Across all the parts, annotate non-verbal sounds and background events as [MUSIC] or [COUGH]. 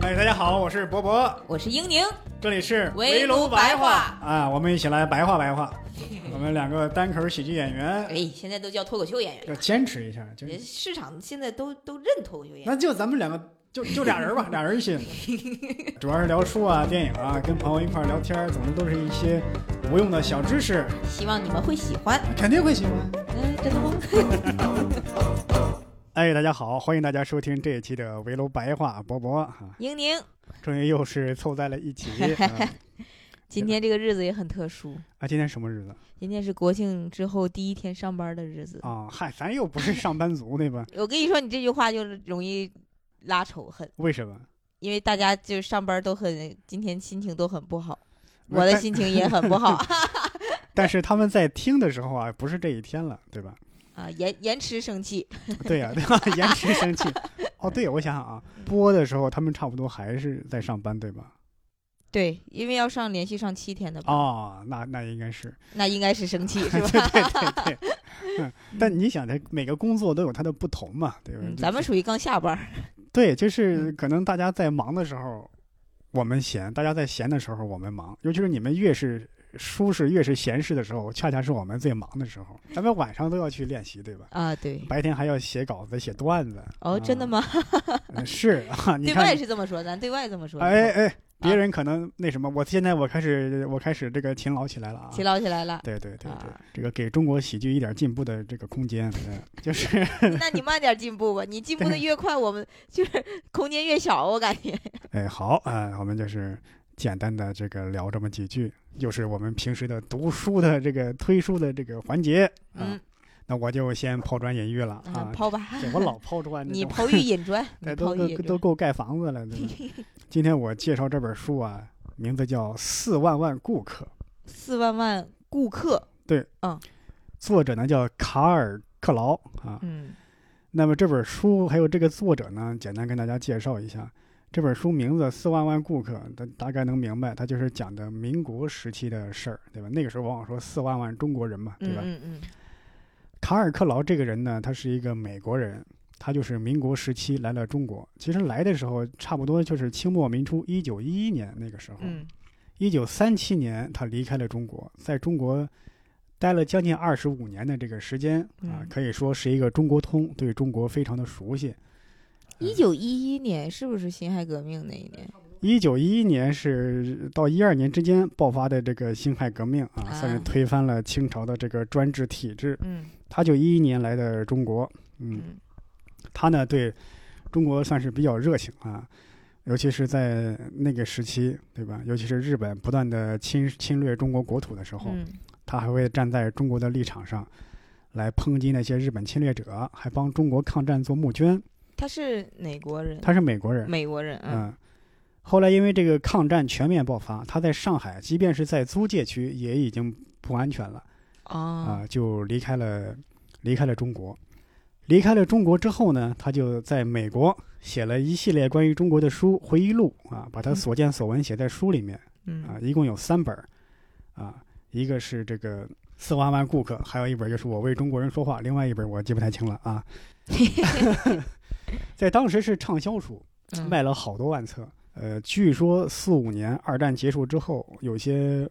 哎，大家好，我是博博，我是英宁，这里是围炉白话。啊，我们一起来白话白话。[LAUGHS] 我们两个单口喜剧演员，哎，现在都叫脱口秀演员，要坚持一下，就人市场现在都都认脱口秀演员。那就咱们两个，就就俩人吧，[LAUGHS] 俩人一起，主要是聊书啊、电影啊，跟朋友一块聊天，总之都是一些无用的小知识，希望你们会喜欢，肯定会喜欢。嗯，真的吗？[LAUGHS] 哎，大家好，欢迎大家收听这一期的围楼白话，博博啊，英宁，终于又是凑在了一起。[LAUGHS] 啊今天这个日子也很特殊，啊，今天什么日子今天是国庆之后第一天上班的日子。啊？嗨，咱又不是上班族，对吧？[LAUGHS] 我跟你说，你这句话就容易拉仇恨，为什么？因为大家就上班都很，今天心情都很不好，我的心情也很不好 [LAUGHS] 但是他们在听的时候啊，不是这一天了，对吧？啊，延延迟生气。[LAUGHS] 对呀、对吧？[LAUGHS] 延迟生气。哦，对，我想想啊，播的时候他们差不多还是在上班，对吧？对，因为要上连续上七天的班，哦，那那应该是，那应该是生气 [LAUGHS] 是吧？对对对对。嗯，但你想，它每个工作都有它的不同嘛，对吧？嗯，咱们属于刚下班，对，就是嗯可能大家在忙的时候，我们闲；大家在闲的时候，我们忙。尤其是你们越是舒适、越是闲适的时候，恰恰是我们最忙的时候。咱们晚上都要去练习，对吧？啊，对。白天还要写稿子、写段子。哦，真的吗？是啊，对外，是这么说，咱对外这么说。哎哎，别啊人可能那什么，我现在我开始我开始这个勤劳起来了啊。勤劳起来了。对对对对啊，这个给中国喜剧一点进步的这个空间，对就是 [LAUGHS] 那你慢点进步吧，你进步的越快，我们就是空间越小，我感觉。哎，好啊、我们就是简单的这个聊这么几句，又是我们平时的读书的这个推书的这个环节啊。嗯，那我就先抛砖引玉了啊啊，，抛吧，[LAUGHS] 对我老抛砖，[LAUGHS] 你抛玉引砖，[LAUGHS] 你哎，都。都都够盖房子了。今天我介绍这本书啊，名字叫《四万万顾客》，四万万顾客，对，嗯作者呢叫卡尔克劳啊。嗯那么这本书还有这个作者呢，简单跟大家介绍一下。这本书名字《四万万顾客》，大大概能明白，它就是讲的民国时期的事儿，对吧？那个时候往往说四万万中国人嘛，对吧？嗯嗯嗯，卡尔克劳这个人呢，他是一个美国人，他就是民国时期来了中国。其实来的时候差不多就是清末民初，一九一一年那个时候。嗯一九三七年他离开了中国，在中国待了将近二十五年的这个时间啊嗯，可以说是一个中国通，对中国非常的熟悉。一九一一年是不是辛亥革命那一年？一九一一年是到一二年之间爆发的这个辛亥革命啊，啊算是推翻了清朝的这个专制体制。嗯他就一一年来的中国，嗯，嗯他呢对中国算是比较热情啊，尤其是在那个时期，对吧？尤其是日本不断的侵侵略中国国土的时候，嗯他还会站在中国的立场上，来抨击那些日本侵略者，还帮中国抗战做募捐。他是哪国人？他是美国人，美国人，嗯嗯。后来因为这个抗战全面爆发，他在上海，即便是在租界区，也已经不安全了啊、哦，就离开了离开了中国。离开了中国之后呢，他就在美国写了一系列关于中国的书回忆录啊，把他嗯所见所闻写在书里面。嗯啊，一共有三本，啊，一个是这个四万万顾客，还有一本就是我为中国人说话，另外一本我记不太清了啊。[LAUGHS] 在当时是畅销书，嗯卖了好多万册。呃，据说四五年二战结束之后，有些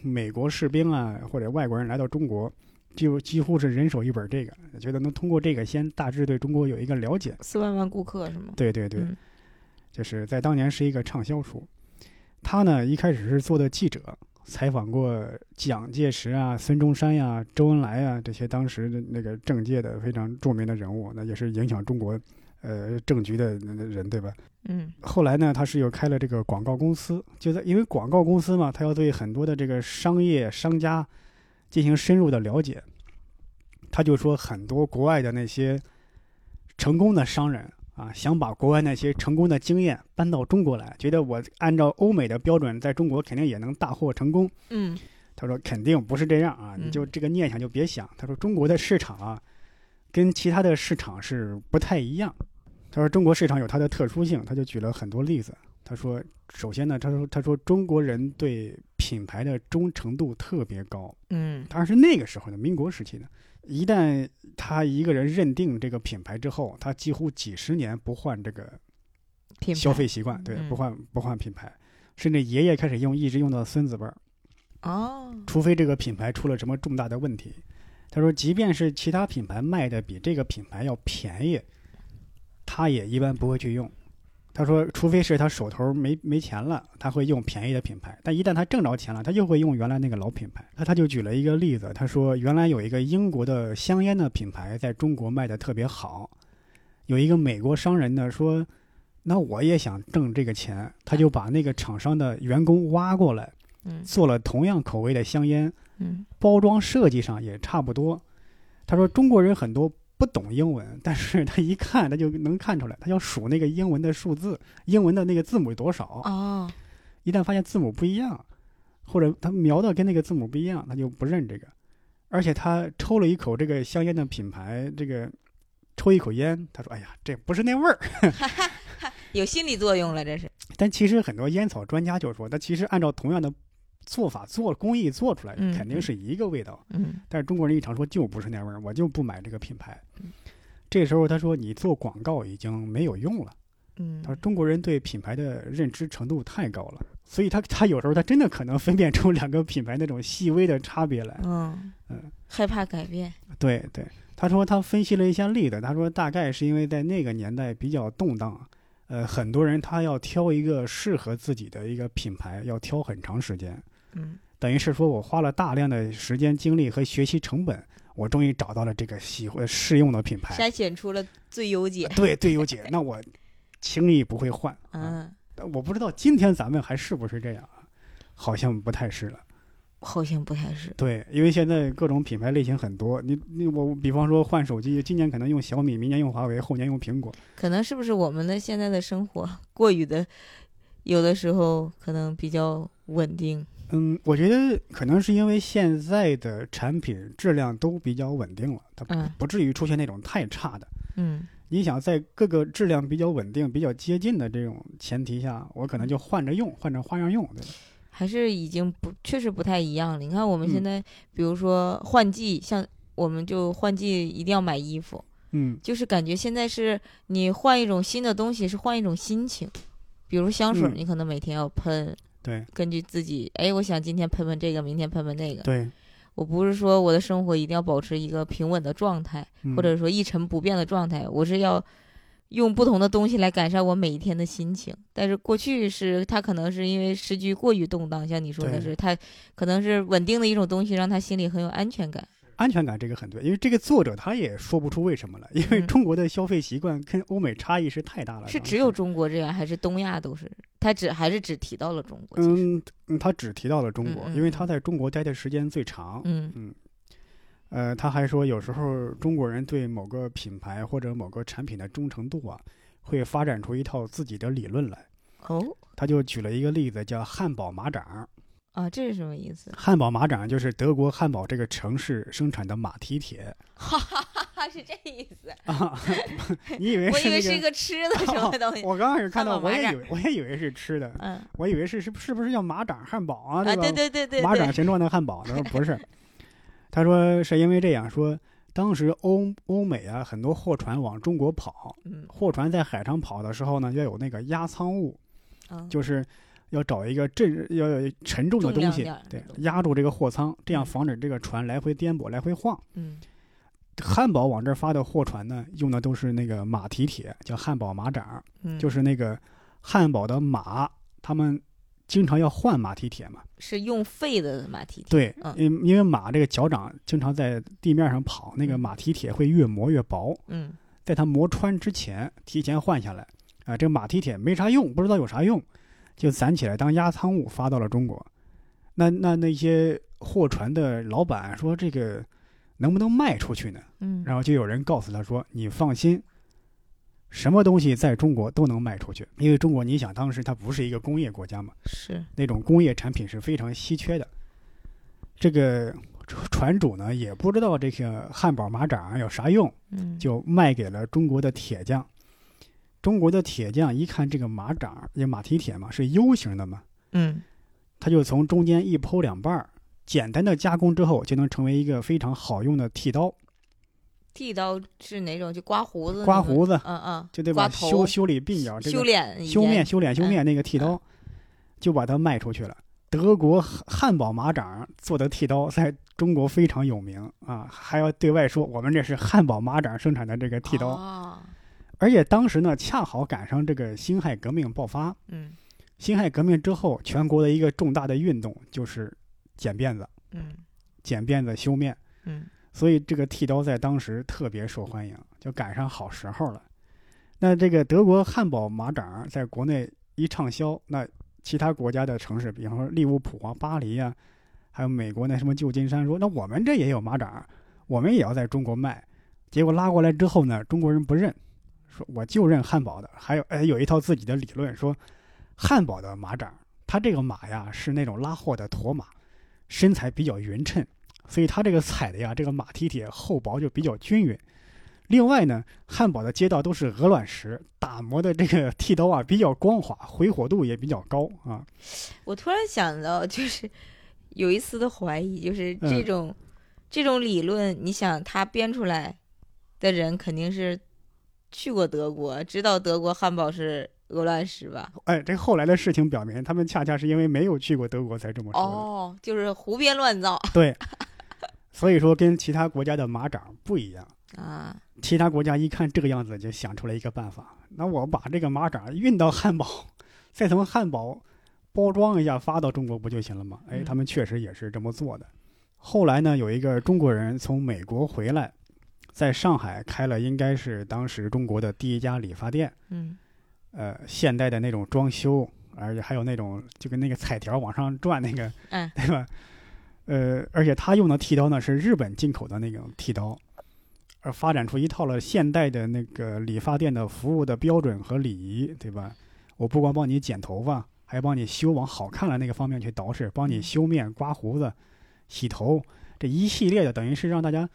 美国士兵啊或者外国人来到中国，就几乎是人手一本这个，觉得能通过这个先大致对中国有一个了解。四万万顾客是吗？对对对，嗯就是在当年是一个畅销书。他呢一开始是做的记者，采访过蒋介石啊、孙中山呀、周恩来啊这些当时的那个政界的非常著名的人物，那也是影响中国呃政局的人，对吧？嗯后来呢，他是又开了这个广告公司，就在因为广告公司嘛，他要对很多的这个商业商家进行深入的了解，他就说很多国外的那些成功的商人啊，想把国外那些成功的经验搬到中国来，觉得我按照欧美的标准，在中国肯定也能大获成功。嗯他说肯定不是这样啊，嗯你就这个念想就别想。他说中国的市场啊，跟其他的市场是不太一样。他说中国市场有它的特殊性，他就举了很多例子。他说，首先呢，他说他说中国人对品牌的忠诚度特别高，嗯当然是那个时候的民国时期的。一旦他一个人认定这个品牌之后，他几乎几十年不换这个消品牌费习惯，对，嗯不换不换品牌，甚至爷爷开始用，一直用到孙子辈儿，哦，除非这个品牌出了什么重大的问题。他说，即便是其他品牌卖的比这个品牌要便宜，他也一般不会去用。他说，除非是他手头没没钱了，他会用便宜的品牌；但一旦他挣着钱了，他又会用原来那个老品牌。那他就举了一个例子，他说，原来有一个英国的香烟的品牌在中国卖的特别好，有一个美国商人呢说，那我也想挣这个钱，他就把那个厂商的员工挖过来，嗯做了同样口味的香烟，嗯包装设计上也差不多。他说中国人很多不懂英文，但是 [LAUGHS] 他一看他就能看出来，他要数那个英文的数字，英文的那个字母多少。哦，一旦发现字母不一样，或者他瞄的跟那个字母不一样，他就不认这个。而且他抽了一口这个香烟的品牌，这个抽一口烟，他说：“哎呀，这不是那味儿。[LAUGHS] 有心理作用了，这是。[LAUGHS] ”但其实很多烟草专家就说，他其实按照同样的做法做工艺做出来，嗯肯定是一个味道。嗯但是中国人一常说就不是那味儿，我就不买这个品牌嗯。这时候他说你做广告已经没有用了。嗯他说中国人对品牌的认知程度太高了，所以他他有时候他真的可能分辨出两个品牌那种细微的差别来。嗯嗯，害怕改变。对对，他说他分析了一下例子，他说大概是因为在那个年代比较动荡，呃，很多人他要挑一个适合自己的一个品牌，要挑很长时间。嗯等于是说我花了大量的时间、精力和学习成本，我终于找到了这个喜欢适用的品牌。筛选出了最优解。对最优解，[LAUGHS] 那我轻易不会换。嗯，但，我不知道今天咱们还是不是这样啊？好像不太是了。好像不太是。对，因为现在各种品牌类型很多，你你我比方说换手机，今年可能用小米，明年用华为，后年用苹果。可能是不是我们的现在的生活过于的，有的时候可能比较稳定。嗯，我觉得可能是因为现在的产品质量都比较稳定了，它不嗯不至于出现那种太差的。嗯你想在各个质量比较稳定、比较接近的这种前提下，我可能就换着用，换着花样用，对吧？还是已经不确实不太一样了。你看我们现嗯在，比如说换季，像我们就换季一定要买衣服，嗯就是感觉现在是你换一种新的东西，是换一种心情。比如香水，嗯你可能每天要喷，对根据自己，哎，我想今天喷喷这个，明天喷喷那个。对，我不是说我的生活一定要保持一个平稳的状态，嗯或者说一成不变的状态，我是要用不同的东西来改善我每一天的心情。但是过去是他可能是因为时局过于动荡，像你说的是，他可能是稳定的一种东西，让他心里很有安全感。安全感这个很对，因为这个作者他也说不出为什么来，因为嗯中国的消费习惯跟欧美差异是太大了。是只有中国这样，还是东亚都是？他只还是只提到了中国。嗯嗯，他只提到了中国，嗯嗯因为他在中国待的时间最长。嗯呃，他还说有时候中国人对某个品牌或者某个产品的忠诚度啊，会发展出一套自己的理论来。哦他就举了一个例子，叫汉堡马掌。啊，这是什么意思？汉堡马掌就是德国汉堡这个城市生产的马蹄铁 [LAUGHS] 哈哈哈哈，是这意思。[LAUGHS] 啊！你以为我以为是一个吃的什么东西。[LAUGHS] 我刚开始看到，我也以为我也以为是吃的，嗯我以为是是是不是叫马掌汉堡啊？对，吧？对对对对马掌形，状的汉堡，他说不是，他说是因为这样说，当时欧欧美啊很多货船往中国跑，嗯货船在海上跑的时候呢，要有那个压舱物，嗯，就是要找一个震要有沉重的东西点儿的东，西。压住这个货舱，这样嗯防止这个船来回颠簸、来回晃。嗯。汉堡往这儿发的货船呢，用的都是那个马蹄铁，叫汉堡马掌，嗯，就是那个汉堡的马，他们经常要换马蹄铁嘛。是用废的马蹄铁。对，嗯。因因为马这个脚掌经常在地面上跑，那个嗯。马蹄铁会越磨越薄，嗯。在它磨穿之前提前换下来。啊、这个马蹄铁没啥用，不知道有啥用，就攒起来当压舱物发到了中国。那那那些货船的老板说这个能不能卖出去呢？嗯，然后就有人告诉他说：“你放心，什么东西在中国都能卖出去，因为中国你想当时它不是一个工业国家嘛，是那种工业产品是非常稀缺的。这个船主呢也不知道这个汉堡马掌有啥用，嗯就卖给了中国的铁匠。中国的铁匠一看这个马掌，也马蹄铁嘛，是 U 型的嘛，嗯他就从中间一剖两半儿，简单的加工之后，就能成为一个非常好用的剃刀。剃刀是哪种？就刮胡子？刮胡子嗯嗯，就得把？修修理鬓角，这修脸修面修脸修嗯面那个剃刀，就把它卖出去了。德国汉汉堡马掌做的剃刀在中国非常有名啊，还要对外说我们这是汉堡马掌生产的这个剃刀。哦而且当时呢，恰好赶上这个辛亥革命爆发。嗯辛亥革命之后，全国的一个重大的运动就是剪辫子、嗯剪辫子、修面，嗯所以这个剃刀在当时特别受欢迎，就赶上好时候了。那这个德国汉堡马掌在国内一畅销，那其他国家的城市，比方说利物浦啊、巴黎啊，还有美国那什么旧金山，说那我们这也有马掌，我们也要在中国卖。结果拉过来之后呢，中国人不认，说我就认汉堡的，还有哎有一套自己的理论，说汉堡的马掌，它这个马呀是那种拉货的驼马，身材比较匀称，所以它这个踩的呀，这个马蹄铁厚薄就比较均匀。另外呢，汉堡的街道都是鹅卵石打磨的，这个剃刀啊比较光滑，回火度也比较高啊。[LAUGHS] 我突然想到，就是有一丝的怀疑，就是这嗯种、这种理论，你想他编出来的人肯定是去过德国，知道德国汉堡是鹅卵石吧？哎，这后来的事情表明，他们恰恰是因为没有去过德国才这么说的。哦，就是胡编乱造 [LAUGHS] 对，所以说跟其他国家的马掌不一样。啊！其他国家一看这个样子，就想出来一个办法：那我把这个马掌运到汉堡，再从汉堡包装一下发到中国不就行了吗？哎，嗯他们确实也是这么做的。后来呢，有一个中国人从美国回来，在上海开了应该是当时中国的第一家理发店，嗯呃，现代的那种装修，而且还有那种就跟那个彩条往上转那个，嗯对吧？呃，而且他用的剃刀呢是日本进口的那种剃刀，而发展出一套了现代的那个理发店的服务的标准和礼仪，对吧？我不光帮你剪头发，还帮你修往好看了那个方面去捯饬，帮你嗯修面、刮胡子、洗头，这一系列的等于是让大家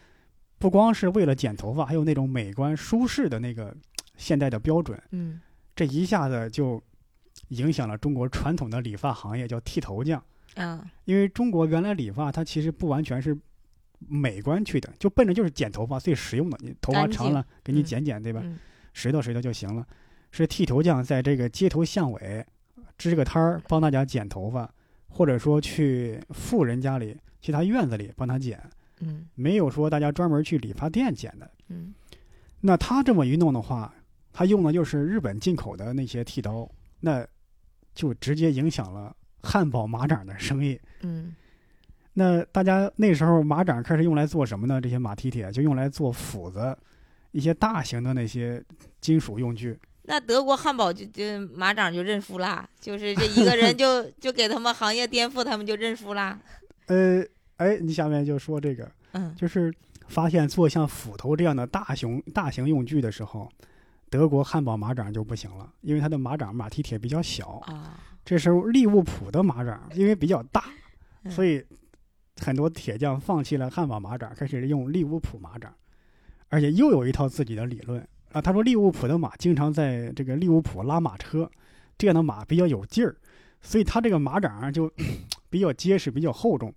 不光是为了剪头发，还有那种美观舒适的那个现代的标准。嗯这一下子就影响了中国传统的理发行业，叫剃头匠。啊因为中国原来理发它其实不完全是美观去的，就奔着就是剪头发最实用的，你头发长了给你嗯剪剪，对吧？嗯拾掇拾掇就行了。是剃头匠在这个街头巷尾支个摊儿帮大家剪头发，或者说去富人家里去他院子里帮他剪，嗯没有说大家专门去理发店剪的。嗯那他这么一弄的话，他用的就是日本进口的那些剃刀，那就直接影响了汉堡马掌的生意。嗯那大家那时候马掌开始用来做什么呢？这些马蹄铁就用来做斧子，一些大型的那些金属用具。那德国汉堡就就马掌就认输啦，就是这一个人就 [LAUGHS] 就给他们行业颠覆，他们就认输啦。呃，哎，你下面就说这个，嗯就是发现做像斧头这样的大型大型用具的时候，德国汉堡马掌就不行了，因为它的马掌马蹄铁比较小。啊，这时候利物浦的马掌因为比较大，嗯所以很多铁匠放弃了汉堡马掌，开始用利物浦马掌，而且又有一套自己的理论啊。他说利物浦的马经常在这个利物浦拉马车，这样的马比较有劲儿，所以他这个马掌啊就 [COUGHS] 比较结实、比较厚重。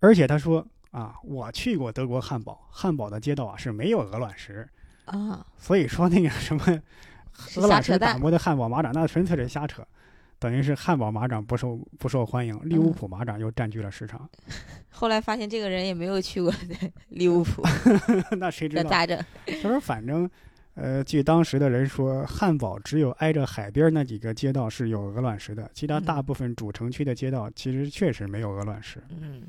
而且他说啊，我去过德国汉堡，汉堡的街道啊是没有鹅卵石，啊，所以说那个什么是鹅卵石。打磨的汉堡马掌，那纯粹是瞎扯。等于是汉堡马掌不受不受欢迎，利物浦马掌又占据了市场。[LAUGHS] 后来发现这个人也没有去过利物浦，[LAUGHS] 那谁知道？咋整？他说反正，呃，据当时的人说，汉堡只有挨着海边那几个街道是有鹅卵石的，其他嗯大部分主城区的街道其实确实没有鹅卵石。嗯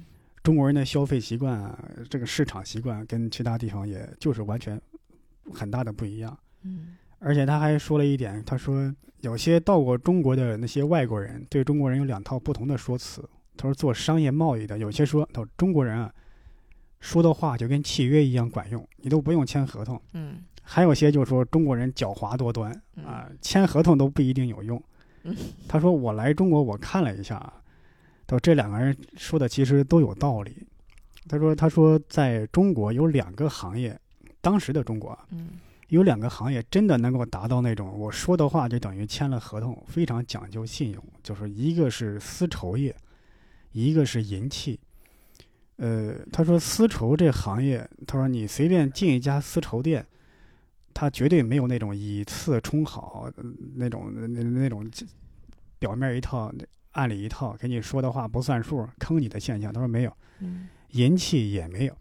中国人的消费习惯啊，这个市场习惯跟其他地方也就是完全很大的不一样。嗯而且他还说了一点，他说有些到过中国的那些外国人对中国人有两套不同的说辞。他说做商业贸易的，有些说他说中国人啊，说的话就跟契约一样管用，你都不用签合同。嗯还有些就说中国人狡猾多端嗯啊，签合同都不一定有用嗯。[LAUGHS] 他说我来中国我看了一下啊，他说这两个人说的其实都有道理。他说他说在中国有两个行业，当时的中国啊嗯有两个行业真的能够达到那种我说的话就等于签了合同，非常讲究信用，就是一个是丝绸业，一个是银器。呃，他说丝绸这行业，他说你随便进一家丝绸店，他绝对没有那种以次充好呃那种那那那种表面一套，暗里一套，给你说的话不算数，坑你的现象。他说没有，嗯银器也没有。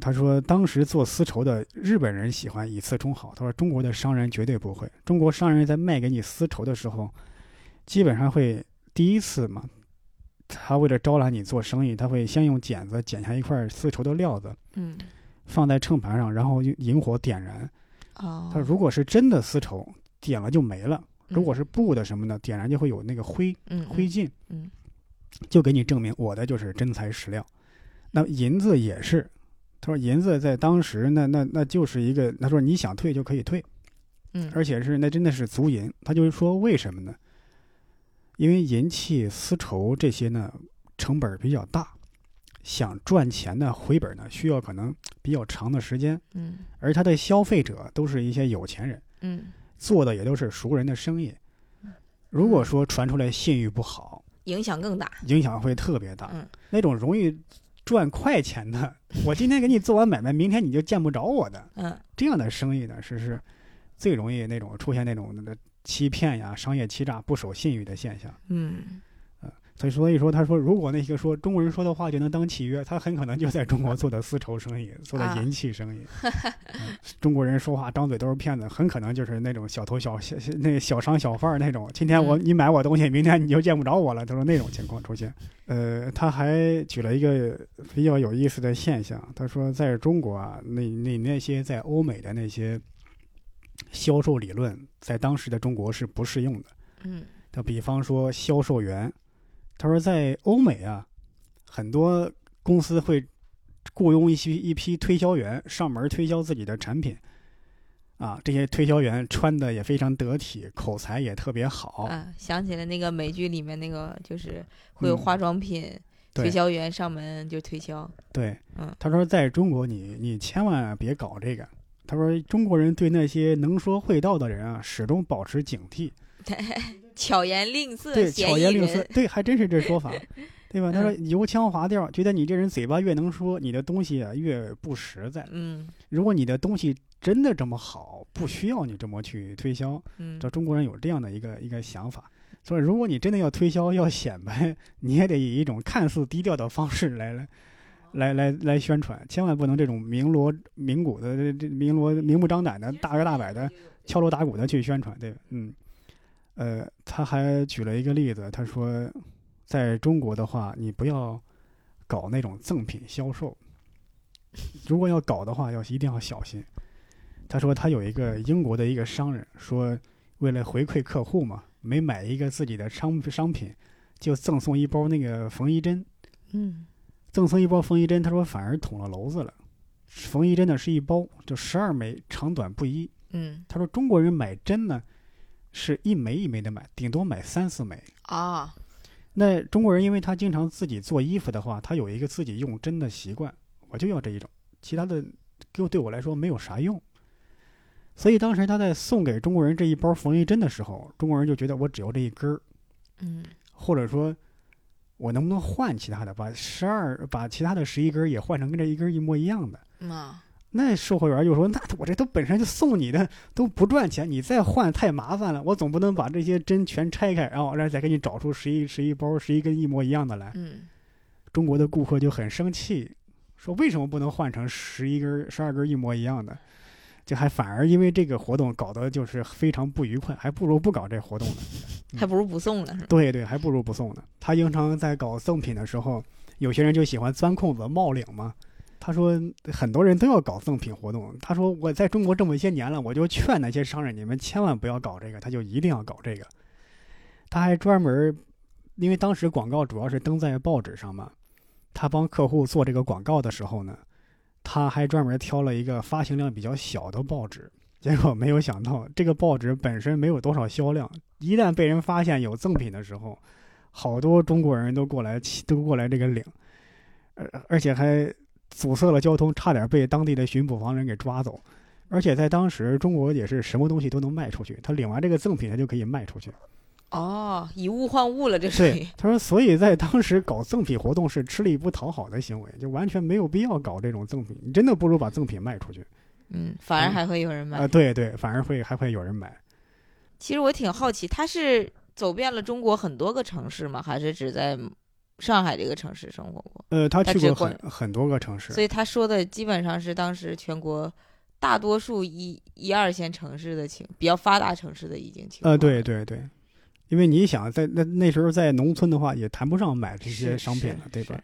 他说，当时做丝绸的日本人喜欢以次充好。他说，中国的商人绝对不会。中国商人在卖给你丝绸的时候，基本上会第一次嘛，他为了招揽你做生意，他会先用剪子剪下一块丝绸的料子，嗯，放在秤盘上，然后用引火点燃。哦，他说，如果是真的丝绸，点了就没了；如果嗯是布的什么呢，点燃就会有那个灰嗯灰烬。嗯就给你证明我的就是真材实料。那银子也是，他说银子在当时那那那就是一个，他说你想退就可以退，嗯，而且是那真的是足银。他就是说为什么呢？因为银器、丝绸这些呢成本比较大，想赚钱的回本呢需要可能比较长的时间，嗯而他的消费者都是一些有钱人，嗯做的也都是熟人的生意。如果说传出来信誉不好，影响更大。影响会特别大。嗯那种容易赚快钱的，[LAUGHS] 我今天给你做完买卖，明天你就见不着我的，嗯这样的生意呢，是是最容易那种出现那种那欺骗呀、商业欺诈、不守信誉的现象。嗯所以所以说，他说，如果那些说中国人说的话就能当契约，他很可能就在中国做的丝绸生意，做的啊银器生意。[LAUGHS] 嗯中国人说话张嘴都是骗子，很可能就是那种小偷小小那小商小贩那种。今天我嗯你买我东西，明天你就见不着我了。他说那种情况出现。呃，他还举了一个比较有意思的现象，他说在中国啊，那那那些在欧美的那些销售理论，在当时的中国是不适用的。嗯他比方说销售员，他说在欧美啊，很多公司会雇佣一批一批推销员上门推销自己的产品，啊，这些推销员穿的也非常得体，口才也特别好，啊，想起来那个美剧里面那个，就是会有嗯化妆品对推销员上门就推销。对，嗯他说在中国你你千万别搞这个。他说中国人对那些能说会道的人啊，始终保持警惕。[LAUGHS] 巧言令色，对，巧言令色，。对，还真是这说法，[LAUGHS] 对吧？他说嗯油腔滑调，觉得你这人嘴巴越能说，你的东西啊越不实在。嗯如果你的东西真的这么好，不需要你这么去推销。嗯这中国人有这样的一个一个想法，所以如果你真的要推销、要显摆，你也得以一种看似低调的方式来来。来来来宣传，千万不能这种鸣锣鸣鼓的、这这鸣锣明目张胆的、大摇大摆的、敲锣打鼓的去宣传，对吧？嗯，呃，他还举了一个例子，他说，在中国的话，你不要搞那种赠品销售，如果要搞的话，要一定要小心。他说他有一个英国的一个商人说，为了回馈客户嘛，每买一个自己的商商品，就赠送一包那个缝衣针。嗯赠送一包缝衣针，他说反而捅了娄子了。缝衣针呢是一包，就十二枚，长短不一。嗯他说中国人买针呢，是一枚一枚的买，顶多买三四枚。啊，那中国人因为他经常自己做衣服的话，他有一个自己用针的习惯，我就要这一种，其他的给我对我来说没有啥用。所以当时他在送给中国人这一包缝衣针的时候，中国人就觉得我只要这一根儿，嗯或者说，我能不能换其他的，把十二把其他的十一根也换成跟这一根一模一样的？嘛，那售货员就说：“那我这都本身就送你的，都不赚钱，你再换太麻烦了。我总不能把这些针全拆开，然后然后再给你找出十一十一包十一根一模一样的来。嗯中国的顾客就很生气，说为什么不能换成十一根、十二根一模一样的？就还反而因为这个活动搞得就是非常不愉快，还不如不搞这活动呢。[LAUGHS] 还不如不送呢，对对，还不如不送呢。他经常在搞赠品的时候，有些人就喜欢钻空子冒领嘛。他说很多人都要搞赠品活动。他说我在中国这么些年了，我就劝那些商人，你们千万不要搞这个，他就一定要搞这个。他还专门，因为当时广告主要是登在报纸上嘛，他帮客户做这个广告的时候呢，他还专门挑了一个发行量比较小的报纸。结果没有想到，这个报纸本身没有多少销量，一旦被人发现有赠品的时候，好多中国人都过来都过来这个领，而而且还阻塞了交通，差点被当地的巡捕房人给抓走。而且在当时，中国也是什么东西都能卖出去，他领完这个赠品，他就可以卖出去。哦，以物换物了，这是，对他说，所以在当时搞赠品活动是吃力不讨好的行为，就完全没有必要搞这种赠品。你真的不如把赠品卖出去嗯，反而还会有人买。啊、对对，反而会还会有人买。其实我挺好奇，他是走遍了中国很多个城市吗？还是只在上海这个城市生活过？呃，他去过很很多个城市，所以他说的基本上是当时全国大多数一一二线城市的情，比较发达城市的已经情况。呃，对，对对，因为你想在那那时候在农村的话，也谈不上买这些商品了，对吧是？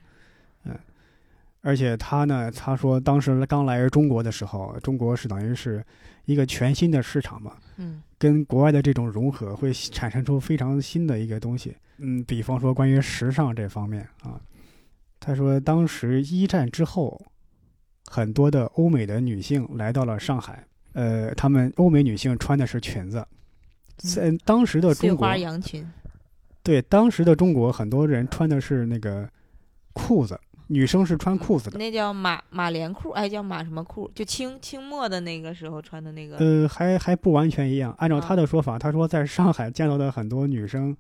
而且他呢，他说当时刚来中国的时候，中国是等于是一个全新的市场嘛，嗯跟国外的这种融合会产生出非常新的一个东西。嗯，比方说关于时尚这方面啊，他说当时一战之后，很多的欧美的女性来到了上海，呃，她们欧美女性穿的是裙子，在当时的中国碎花，洋裙。对当时的中国，很多人穿的是那个裤子，女生是穿裤子的。那叫马马连裤，哎，叫马什么裤？就清清末的那个时候穿的那个。呃，还还不完全一样。按照啊他的说法，他说在上海见到的很多女生，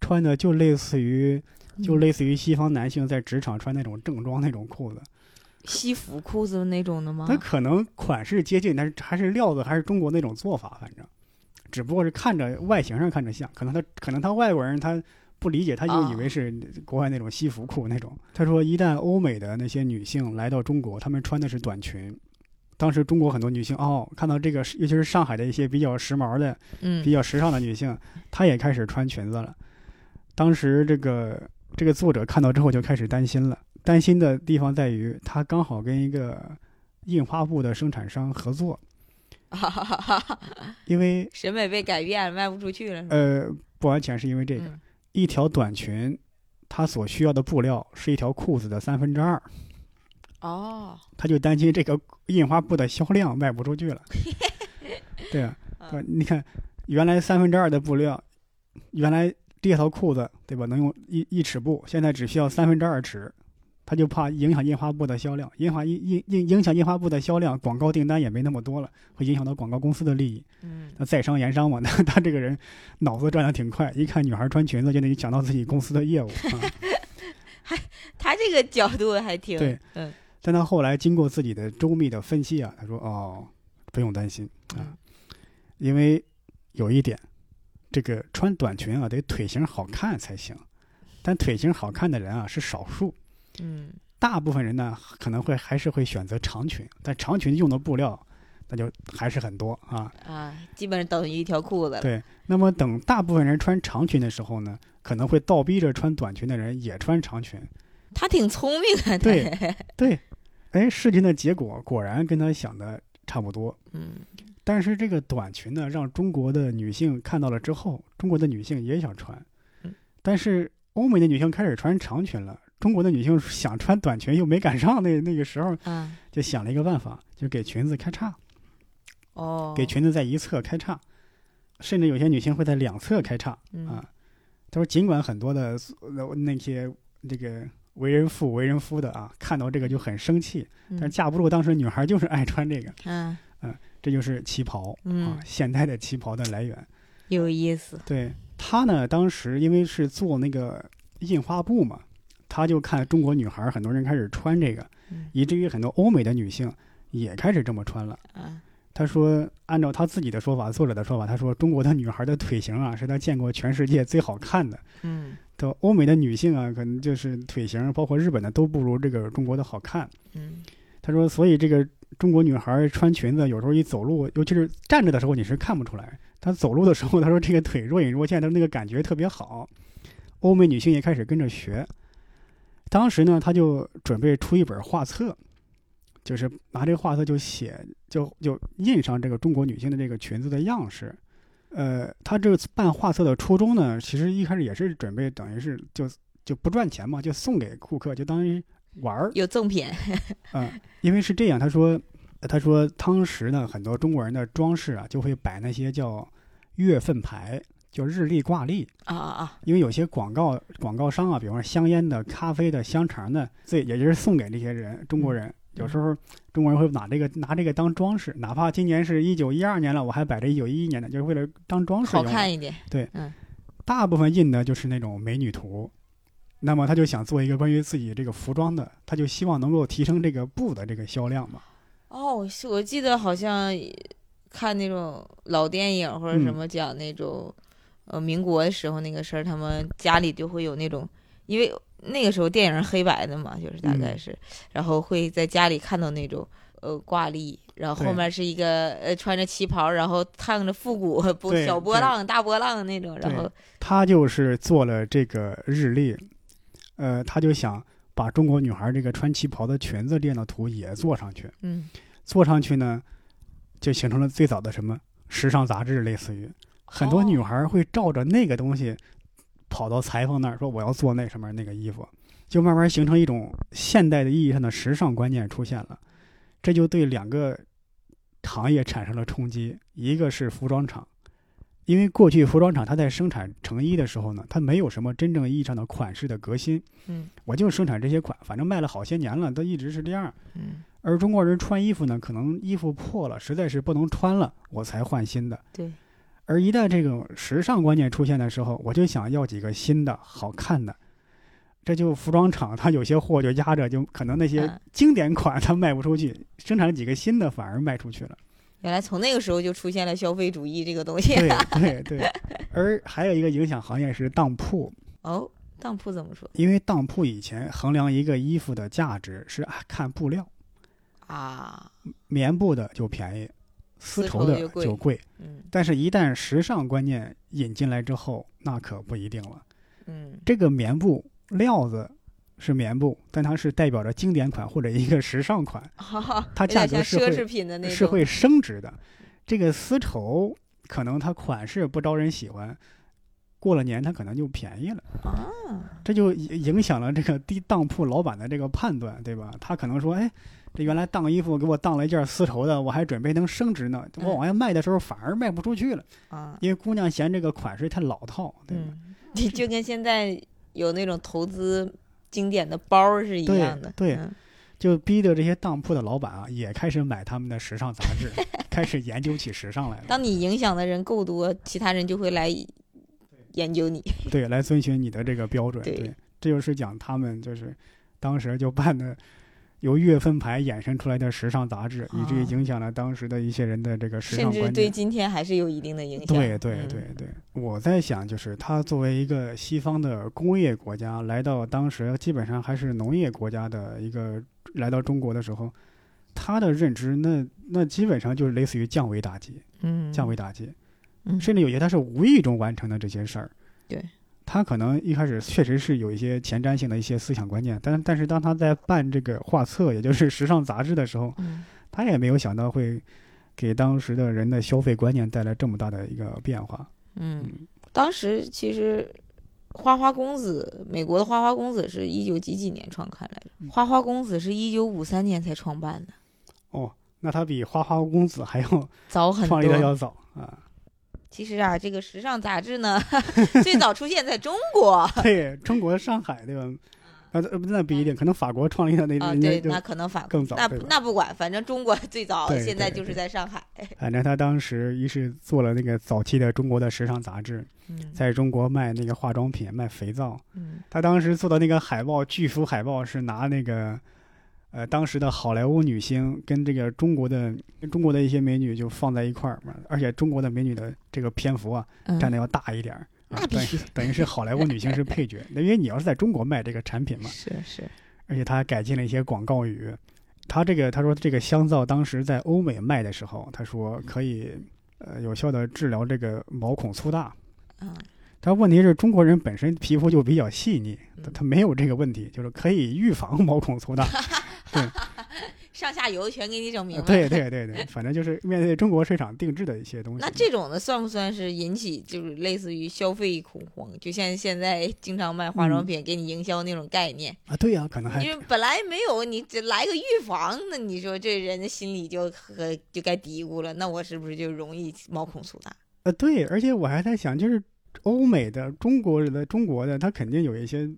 穿的就类似于就嗯类似于西方男性在职场穿那种正装那种裤子，西服裤子那种的吗它？可能款式接近，但是还是料子还是中国那种做法，反正，只不过是看着外形上看着像，可能他可能他外国人他不理解，他就以为是国外那种西服裤那种。他说，一旦欧美的那些女性来到中国，她们穿的是短裙。当时中国很多女性哦，看到这个，尤其是上海的一些比较时髦的、嗯比，较时尚的女性，她也开始穿裙子了。当时这个这个作者看到之后就开始担心了，担心的地方在于他刚好跟一个印花布的生产商合作，哈哈哈哈因为审美被改变了，卖不出去了。呃不完全是因为这个，嗯一条短裙它所需要的布料是一条裤子的三分之二，哦，他就担心这个印花布的销量卖不出去了。[LAUGHS] 对啊，对你看原来三分之二的布料，原来这条裤子对吧能用一一尺布，现在只需要三分之二尺，他就怕影响印花布的销量，影响印印印影响印花布的销量，广告订单也没那么多了，会影响到广告公司的利益。嗯，那在商言商嘛，那 [LAUGHS] 他这个人脑子转的挺快，一看女孩穿裙子就能想到自己公司的业务啊。[LAUGHS] 还他这个角度还挺对，嗯。但他后来经过自己的周密的分析啊，他说：“哦，不用担心啊，嗯。因为有一点，这个穿短裙啊得腿型好看才行，但腿型好看的人啊是少数，嗯大部分人呢可能会还是会选择长裙，但长裙用的布料那就还是很多啊。啊，基本上等于一条裤子了。对，那么等大部分人穿长裙的时候呢，可能会倒逼着穿短裙的人也穿长裙。他挺聪明啊，对对，哎，事情的结果果然跟他想的差不多。嗯但是这个短裙呢，让中国的女性看到了之后，中国的女性也想穿嗯，但是欧美的女性开始穿长裙了，中国的女性想穿短裙又没赶上那那个时候，啊就想了一个办法，就给裙子开叉，哦，给裙子在一侧开叉，甚至有些女性会在两侧开叉嗯。啊。他说，尽管很多的呃那些这个为人父、为人夫的啊，看到这个就很生气，但架不住当时女孩就是爱穿这个，啊这就是旗袍嗯。啊，现代的旗袍的来源。有意思，对他呢，当时因为是做那个印花布嘛，他就看中国女孩很多人开始穿这个，嗯以至于很多欧美的女性也开始这么穿了。啊他说，按照他自己的说法，作者的说法，他说中国的女孩的腿型啊，是他见过全世界最好看的。嗯他欧美的女性啊，可能就是腿型，包括日本的都不如这个中国的好看。嗯他说，所以这个中国女孩穿裙子，有时候一走路，尤其是站着的时候，你是看不出来。她走路的时候，他说这个腿若隐若现的那个感觉特别好。欧美女性也开始跟着学。当时呢，他就准备出一本画册，就是拿这个画册就写，就就印上这个中国女性的这个裙子的样式。呃，他这个办画册的初衷呢，其实一开始也是准备等于是就就不赚钱嘛，就送给顾客，就当于玩儿。有赠品，[LAUGHS] 嗯，因为是这样，他说，他说当时呢，很多中国人的装饰啊，就会摆那些叫月份牌，就日历挂历。啊啊啊，因为有些广告广告商啊，比方说香烟的、咖啡的、香肠的，这也就是送给这些人中国人。有时候中国人会拿这个拿这个当装饰，哪怕今年是一九一二年了，我还摆着一九一一年的，就是为了当装饰好。看一点，对，嗯大部分印的就是那种美女图。那么他就想做一个关于自己这个服装的，他就希望能够提升这个布的这个销量嘛。哦，我记得好像看那种老电影或者什嗯么讲那种，呃，民国的时候那个事儿，他们家里就会有那种，因为那个时候电影是黑白的嘛，就是大概嗯是，然后会在家里看到那种呃挂历，然后后面是一个呃穿着旗袍，然后烫着复古不小波浪大波浪那种，然后他就是做了这个日历，呃，他就想把中国女孩这个穿旗袍的裙子的图也做上去。嗯做上去呢，就形成了最早的什么时尚杂志，类似于很多哦女孩会照着那个东西跑到裁缝那儿说我要做那什么那个衣服，就慢慢形成一种现代的意义上的时尚观念出现了，这就对两个行业产生了冲击，一个是服装厂。因为过去服装厂它在生产成衣的时候呢，它没有什么真正意义上的款式的革新，嗯我就生产这些款，反正卖了好些年了，都一直是这样。嗯，而中国人穿衣服呢，可能衣服破了，实在是不能穿了，我才换新的。对，而一旦这种时尚观念出现的时候，我就想要几个新的、好看的。这就服装厂，它有些货就压着，就可能那些嗯经典款它卖不出去，生产几个新的反而卖出去了。原来从那个时候就出现了消费主义这个东西。对对对。而还有一个影响行业是当铺，哦，当铺怎么说因为当铺以前衡量一个衣服的价值是啊看布料，啊？棉布的就便宜，丝丝绸的就贵。嗯但是，一旦时尚观念引进来之后，那可不一定了。嗯这个棉布料子是棉布，但它是代表着经典款或者一个时尚款，[LAUGHS] 它价格是会侈品的那种，是会升值的。这个丝绸可能它款式不招人喜欢，过了年它可能就便宜了，啊，这就影影响了这个地当铺老板的这个判断，对吧？他可能说，哎。这原来当衣服给我当了一件丝绸的，我还准备能升值呢。我嗯往外卖的时候反而卖不出去了，啊，因为姑娘嫌这个款式太老套，对吧？嗯，就就跟现在有那种投资经典的包儿是一样的，对嗯就逼得这些当铺的老板啊，也开始买他们的时尚杂志，开始研究起时尚来了。当你影响的人够多，其他人就会来研究你。对，来遵循你的这个标准。对对，这就是讲他们就是当时就办的由月份牌衍生出来的时尚杂志，以至于啊影响了当时的一些人的这个时尚观念。对今天还是有一定的影响。对对嗯对对，我在想，就是他作为一个西方的工业国家，来到当时基本上还是农业国家的一个来到中国的时候，他的认知那那基本上就是类似于降维打击，嗯，降维打击，嗯，甚至有些他是无意中完成的这些事儿。对，他可能一开始确实是有一些前瞻性的一些思想观念，但但是当他在办这个画册，也就是时尚杂志的时候，嗯他也没有想到会给当时的人的消费观念带来这么大的一个变化。嗯，当时其实花花公子，美国的花花公子是一九几几年创刊来着？嗯花花公子是一九五三年才创办的，哦，那他比花花公子还要早很创立的。要早啊！其实啊，这个时尚杂志呢，[LAUGHS] 最早出现在中国 [LAUGHS] 对中国上海对吧？啊，呃那不一定，可能法国创立的那对，那可能法那更早那那不管，反正中国最早，现在就是在上海。反正他当时一是做了那个早期的中国的时尚杂志，嗯在中国卖那个化妆品、卖肥皂。嗯他当时做的那个海报，巨幅海报是拿那个，呃，当时的好莱坞女星跟这个中国的跟中国的一些美女就放在一块儿嘛，而且中国的美女的这个篇幅啊嗯，占的要大一点儿。啊等于那必须等于是好莱坞女星是配角，那因为你要是在中国卖这个产品嘛，是是，而且他还改进了一些广告语。他这个他说这个香皂当时在欧美卖的时候，他说可以呃有效的治疗这个毛孔粗大。嗯但问题是中国人本身皮肤就比较细腻，他没有这个问题，就是可以预防毛孔粗大。[LAUGHS] [LAUGHS] 上下游全给你整明白。对对对对，反正就是面对中国市场定制的一些东西。那这种的算不算是引起就是类似于消费恐慌？就像现在经常卖化妆品给你营销那种概念，啊，对呀、可能还因为本来没有，你这来个预防，那你说这人的心里就和就该嘀咕了，那我是不是就容易毛孔粗大？呃对，而且我还在想，就是欧美的、中国的、中国的，他肯定有一些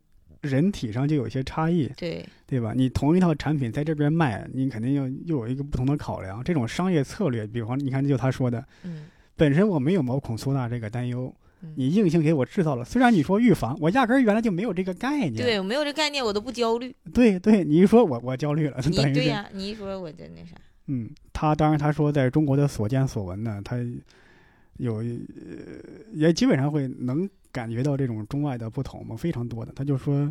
人体上就有一些差异。对，对吧？你同一套产品在这边卖，你肯定要又有一个不同的考量。这种商业策略，比方你看，就他说的，嗯本身我没有毛孔粗大这个担忧，嗯你硬性给我制造了。虽然你说预防，我压根儿原来就没有这个概念。对我没有这概念，我都不焦虑。对对，你一说我我焦虑了，你等于对呀、你一说我就那啥，嗯，他当然他说在中国的所见所闻呢，他有呃也基本上会能感觉到这种中外的不同嘛，非常多的。他就说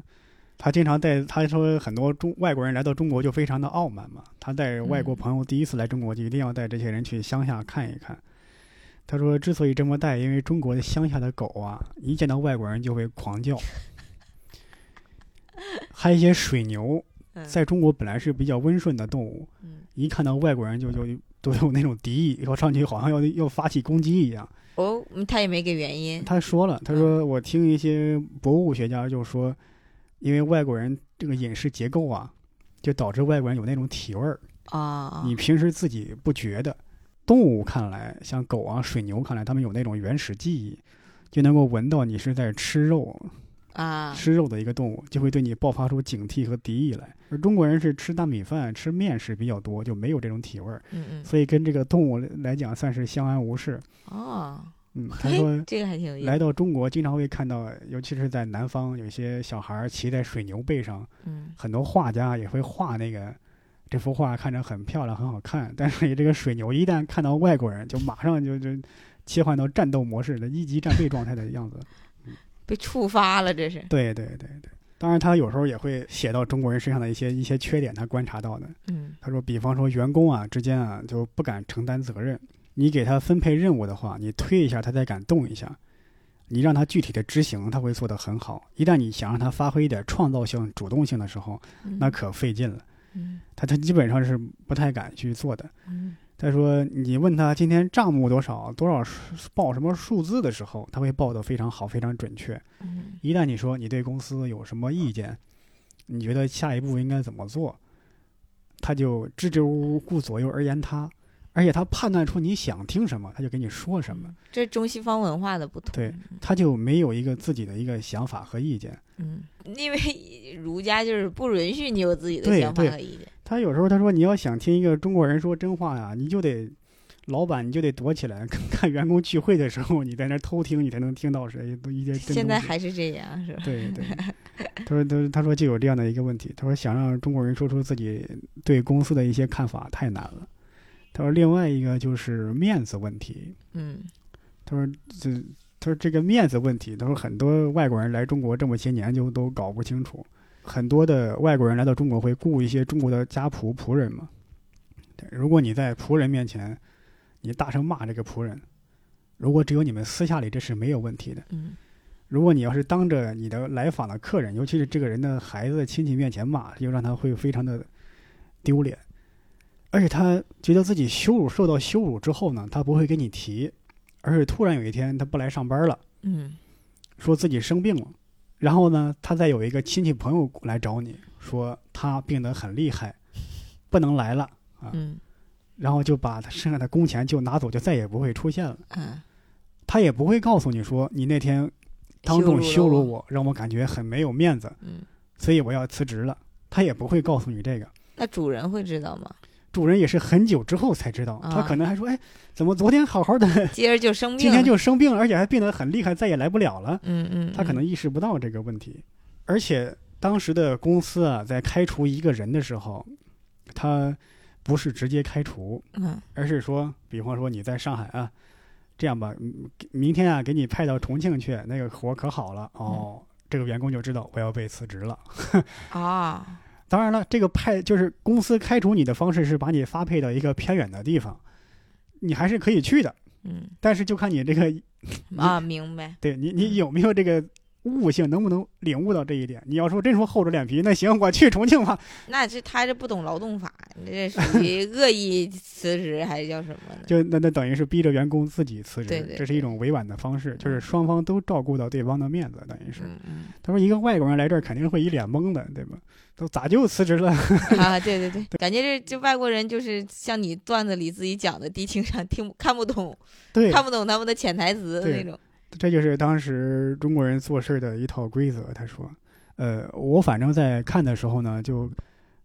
他经常带他说很多中外国人来到中国就非常的傲慢嘛，他带外国嗯朋友第一次来中国就一定要带这些人去乡下看一看。他说之所以这么带，因为中国的乡下的狗啊，一见到外国人就会狂叫。[LAUGHS] 还有一些水牛，嗯，在中国本来是比较温顺的动物，嗯一看到外国人就就都有那种敌意，后上去好像要要发起攻击一样。哦，嗯他也没给原因。他说了，他说我听一些博物学家就说，因为外国人这个饮食结构啊，就导致外国人有那种体味儿，啊，你平时自己不觉得。动物看来，像狗啊、水牛看来，他们有那种原始记忆，就能够闻到你是在吃肉，啊，吃肉的一个动物，就会对你爆发出警惕和敌意来。而中国人是吃大米饭、吃面食比较多，就没有这种体味儿。嗯嗯，所以跟这个动物来讲算是相安无事。哦，嗯，[LAUGHS] 他说这个还挺有意思。来到中国经常会看到，尤其是在南方，有些小孩儿骑在水牛背上，嗯很多画家也会画那个这幅画看着很漂亮很好看，但是这个水牛一旦看到外国人，就马上就就切换到战斗模式的一级战备状态的样子。被触发了，这是。对对对对，当然他有时候也会写到中国人身上的一些一些缺点，他观察到的。嗯他说，比方说员工啊之间啊就不敢承担责任，你给他分配任务的话，你推一下他才敢动一下，你让他具体的执行，他会做得很好。一旦你想让他发挥一点创造性、主动性的时候，嗯，那可费劲了。嗯他他基本上是不太敢去做的。嗯他说，你问他今天账目多少，多少报什么数字的时候，他会报得非常好，非常准确。嗯一旦你说你对公司有什么意见，你觉得下一步应该怎么做，他就支支吾吾、顾左右而言他，而且他判断出你想听什么，他就给你说什么，嗯这是中西方文化的不同。对他就没有一个自己的一个想法和意见。嗯，因为儒家就是不允许你有自己的想法和意见。他有时候他说你要想听一个中国人说真话呀，你就得。老板，你就得躲起来，看看员工聚会的时候，你在那儿偷听，你才能听到谁都一些真。现在还是这样，是吧？对对，[LAUGHS] 他说他他说就有这样的一个问题，他说想让中国人说出自己对公司的一些看法太难了。他说另外一个就是面子问题，嗯他说这他说这个面子问题，他说很多外国人来中国这么些年就都搞不清楚，很多的外国人来到中国会雇一些中国的家仆仆人嘛。对，如果你在仆人面前，你大声骂这个仆人，如果只有你们私下里这是没有问题的。嗯如果你要是当着你的来访的客人，尤其是这个人的孩子、亲戚面前骂，又让他会非常的丢脸，而且他觉得自己羞辱受到羞辱之后呢，他不会跟你提，而是突然有一天他不来上班了，嗯说自己生病了，然后呢，他再有一个亲戚朋友来找你说他病得很厉害，不能来了，嗯然后就把他剩下的工钱就拿走，就再也不会出现了。嗯，他也不会告诉你说你那天当众羞辱我，让我感觉很没有面子，嗯，所以我要辞职了。他也不会告诉你这个，那主人会知道吗？主人也是很久之后才知道。啊他可能还说：“哎，怎么昨天好好的，接着就生病了，今天就生病了，而且还病得很厉害，再也来不了了。嗯嗯，他可能意识不到这个问题。而且当时的公司啊，在开除一个人的时候，他不是直接开除，嗯而是说，比方说你在上海啊，这样吧，嗯明天啊给你派到重庆去，那个活可好了哦。这个员工就知道我要被辞职了。啊 [LAUGHS] 当然了，这个派就是公司开除你的方式是把你发配到一个偏远的地方，你还是可以去的，嗯。但是就看你这个啊，明白，对你你有没有这个悟性，能不能领悟到这一点？你要说真说厚着脸皮，那行，我去重庆吧。[LAUGHS] 那这他这不懂劳动法，你这属于恶意辞职还是叫什么呢？就那那等于是逼着员工自己辞职，对对这是一种委婉的方式，就是双方都照顾到对方的面子，等于是。嗯嗯他说一个外国人来这儿肯定会一脸懵的，对吧？都咋就辞职了？[LAUGHS] 啊，对对对，感觉这这外国人就是像你段子里自己讲的低情商，听不看不懂，对，看不懂他们的潜台词对那种。这就是当时中国人做事的一套规则。他说，呃，我反正在看的时候呢，就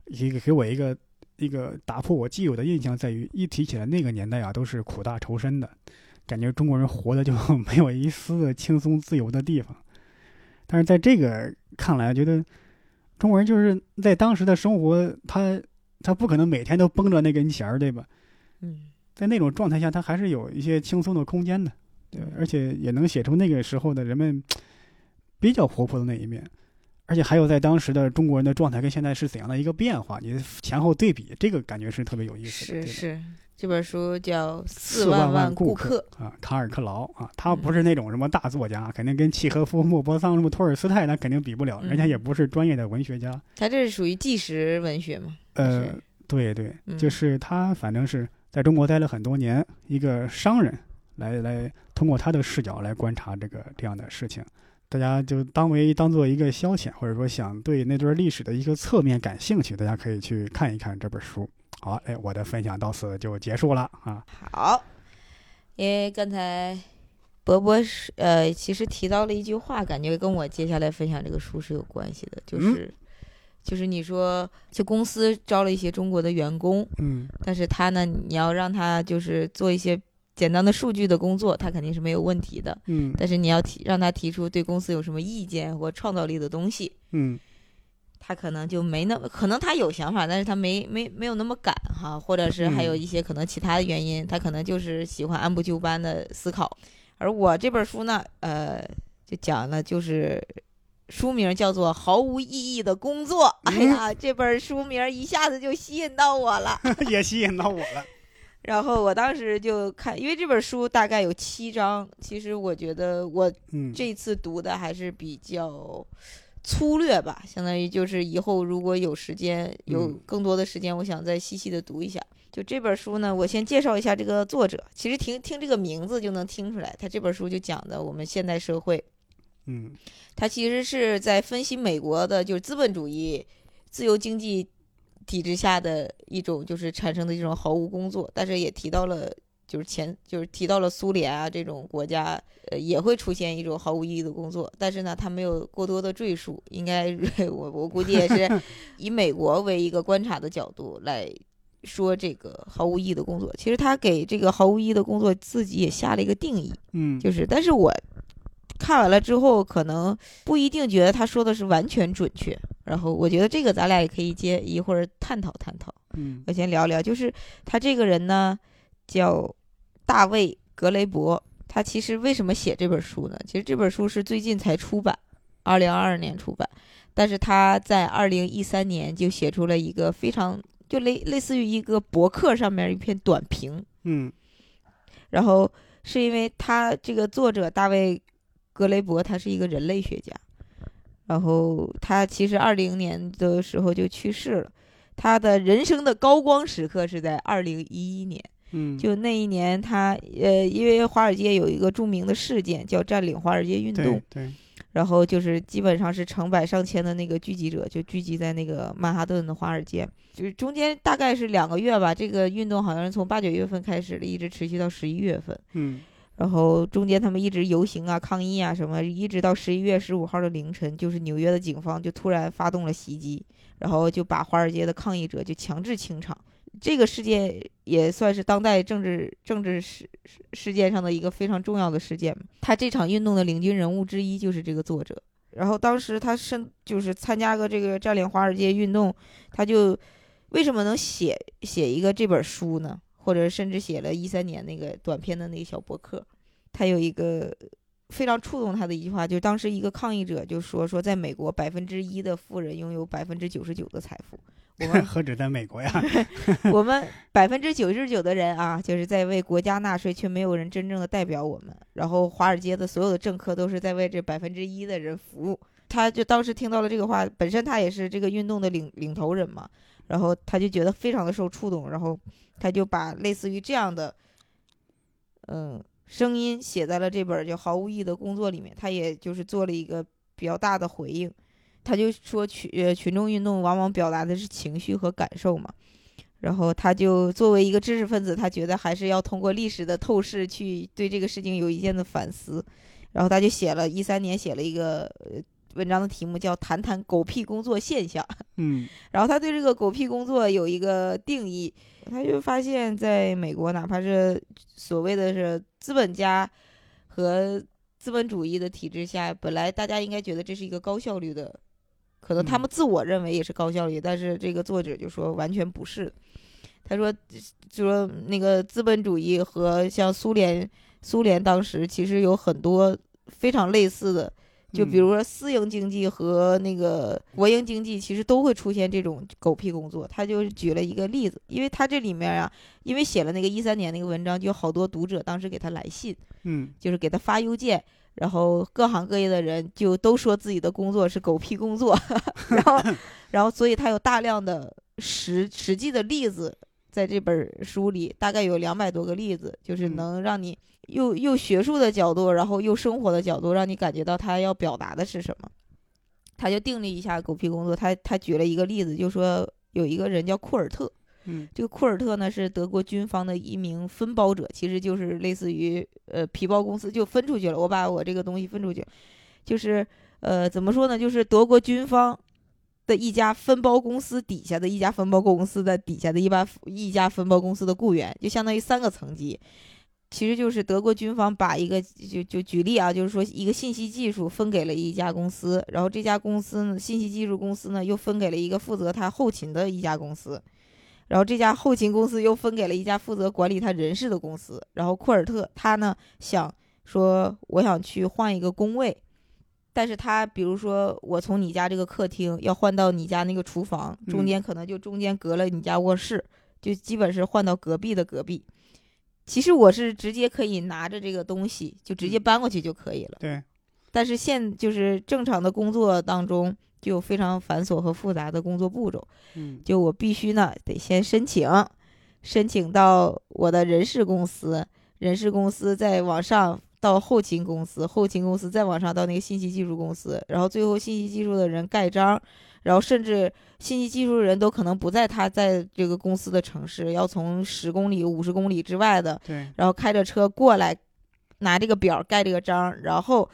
一个给我一个一个打破我既有的印象，在于一提起来那个年代啊，都是苦大仇深的。感觉中国人活的就 [LAUGHS] 没有一丝的轻松自由的地方。但是在这个看来，觉得中国人就是在当时的生活，他他不可能每天都绷着那根弦儿，对吧？嗯，在那种状态下，他还是有一些轻松的空间的，对，而且也能写出那个时候的人们比较活泼的那一面。而且还有在当时的中国人的状态跟现在是怎样的一个变化，你前后对比，这个感觉是特别有意思的。是是，这本书叫《四万万顾客》啊，卡尔克劳啊，他不是那种什么大作家，肯定跟契诃夫、莫泊桑、什么托尔斯泰那肯定比不了，人家也不是专业的文学家。他这是属于纪实文学吗？呃，对对，就是他反正是在中国待了很多年，一个商人来来通过他的视角来观察这个这样的事情。大家就当为当做一个消遣，或者说想对那段历史的一个侧面感兴趣，大家可以去看一看这本书。好，哎，我的分享到此就结束了啊。好，因为刚才博博是呃，其实提到了一句话，感觉跟我接下来分享这个书是有关系的，就是就是你说就公司招了一些中国的员工，嗯，但是他呢，你要让他就是做一些。简单的数据的工作，他肯定是没有问题的。嗯，但是你要提让他提出对公司有什么意见或创造力的东西，嗯，他可能就没那么可能他有想法，但是他没没没有那么敢哈，或者是还有一些可能其他的原因，他可能就是喜欢按部就班的思考。而我这本书呢，呃，就讲了就是书名叫做《毫无意义的工作》。哎呀，这本书名一下子就吸引到我了，[LAUGHS] 也吸引到我了。然后我当时就看，因为这本书大概有七章，其实我觉得我这次读的还是比较粗略吧，相当于就是以后如果有时间，有更多的时间，我想再细细的读一下。就这本书呢，我先介绍一下这个作者。其实听听这个名字就能听出来，他这本书就讲的我们现代社会，嗯，他其实是在分析美国的，就是资本主义、自由经济。体制下的一种就是产生的这种毫无工作，但是也提到了就是前就是提到了苏联啊这种国家，呃也会出现一种毫无意义的工作，但是呢他没有过多的赘述，应该 [LAUGHS] 我我估计也是 [LAUGHS] 以美国为一个观察的角度来说这个毫无意义的工作。其实他给这个毫无意义的工作自己也下了一个定义，嗯，就是但是我看完了之后可能不一定觉得他说的是完全准确。然后我觉得这个咱俩也可以接一会儿探讨探讨。嗯，我先聊聊，就是他这个人呢，叫大卫·格雷伯。他其实为什么写这本书呢？其实这本书是最近才出版，二零二二年出版。但是他在二零一三年就写出了一个非常就类类似于一个博客上面一篇短评。嗯，然后是因为他这个作者大卫·格雷伯，他是一个人类学家。然后他其实二零年的时候就去世了，他的人生的高光时刻是在二零一一年，嗯，就那一年他呃，因为华尔街有一个著名的事件叫占领华尔街运动，对，然后就是基本上是成百上千的那个聚集者就聚集在那个曼哈顿的华尔街，就是中间大概是两个月吧，这个运动好像是从八九月份开始的，一直持续到十一月份，嗯。然后中间他们一直游行啊、抗议啊什么，一直到十一月十五号的凌晨，就是纽约的警方就突然发动了袭击，然后就把华尔街的抗议者就强制清场。这个事件也算是当代政治政治事事件上的一个非常重要的事件。他这场运动的领军人物之一就是这个作者。然后当时他身就是参加个这个占领华尔街运动，他就为什么能写写一个这本书呢？或者甚至写了一三年那个短篇的那个小博客，他有一个非常触动他的一句话，就是当时一个抗议者就说说，在美国百分之一的富人拥有百分之九十九的财富，我们 [LAUGHS] 何止在美国呀？[LAUGHS] 我们百分之九十九的人啊，就是在为国家纳税，却没有人真正的代表我们。然后华尔街的所有的政客都是在为这百分之一的人服务。他就当时听到了这个话，本身他也是这个运动的领领头人嘛，然后他就觉得非常的受触动，然后。他就把类似于这样的，嗯，声音写在了这本叫《毫无意义的工作》里面。他也就是做了一个比较大的回应，他就说群群众运动往往表达的是情绪和感受嘛。然后他就作为一个知识分子，他觉得还是要通过历史的透视去对这个事情有一定的反思。然后他就写了一三年写了一个文章的题目叫《谈谈狗屁工作现象》。[LAUGHS] 嗯，然后他对这个狗屁工作有一个定义。他就发现，在美国，哪怕是所谓的是资本家和资本主义的体制下，本来大家应该觉得这是一个高效率的，可能他嗯们自我认为也是高效率，但是这个作者就说完全不是。他说，就说那个资本主义和像苏联，苏联当时其实有很多非常类似的，就比嗯如说私营经济和那个国营经济，其实都会出现这种狗屁工作。他就举了一个例子，因为他这里面啊，因为写了那个一三年那个文章，就有好多读者当时给他来信，嗯就是给他发邮件，然后各行各业的人就都说自己的工作是狗屁工作，[LAUGHS] 然后，[LAUGHS] 然后所以他有大量的实实际的例子在这本书里，大概有两百多个例子，就是嗯能让你又又学术的角度，然后又生活的角度，让你感觉到他要表达的是什么。他就定了一下狗屁工作，他他举了一个例子，就说有一个人叫库尔特，嗯这个库尔特呢是德国军方的一名分包者，其实就是类似于呃皮包公司，就分出去了。我把我这个东西分出去，就是呃怎么说呢？就是德国军方的一家分包公司底下的一家分包公司的底下的一家一家分包公司的雇员，就相当于三个层级。其实就是德国军方把一个就就举例啊，就是说一个信息技术分给了一家公司，然后这家公司呢，信息技术公司呢又分给了一个负责他后勤的一家公司，然后这家后勤公司又分给了一家负责管理他人事的公司。然后库尔特他呢想说，我想去换一个工位，但是他比如说我从你家这个客厅要换到你家那个厨房，中嗯间可能就中间隔了你家卧室，就基本是换到隔壁的隔壁。其实我是直接可以拿着这个东西就直接嗯搬过去就可以了。对，但是现就是正常的工作当中，就有非常繁琐和复杂的工作步骤。嗯就我必须呢得先申请，申请到我的人事公司，人事公司再往上到后勤公司，后勤公司再往上到那个信息技术公司，然后最后信息技术的人盖章，然后甚至信息技术的人都可能不在他在这个公司的城市，要从十公里、五十公里之外的对，然后开着车过来，拿这个表盖这个章，然后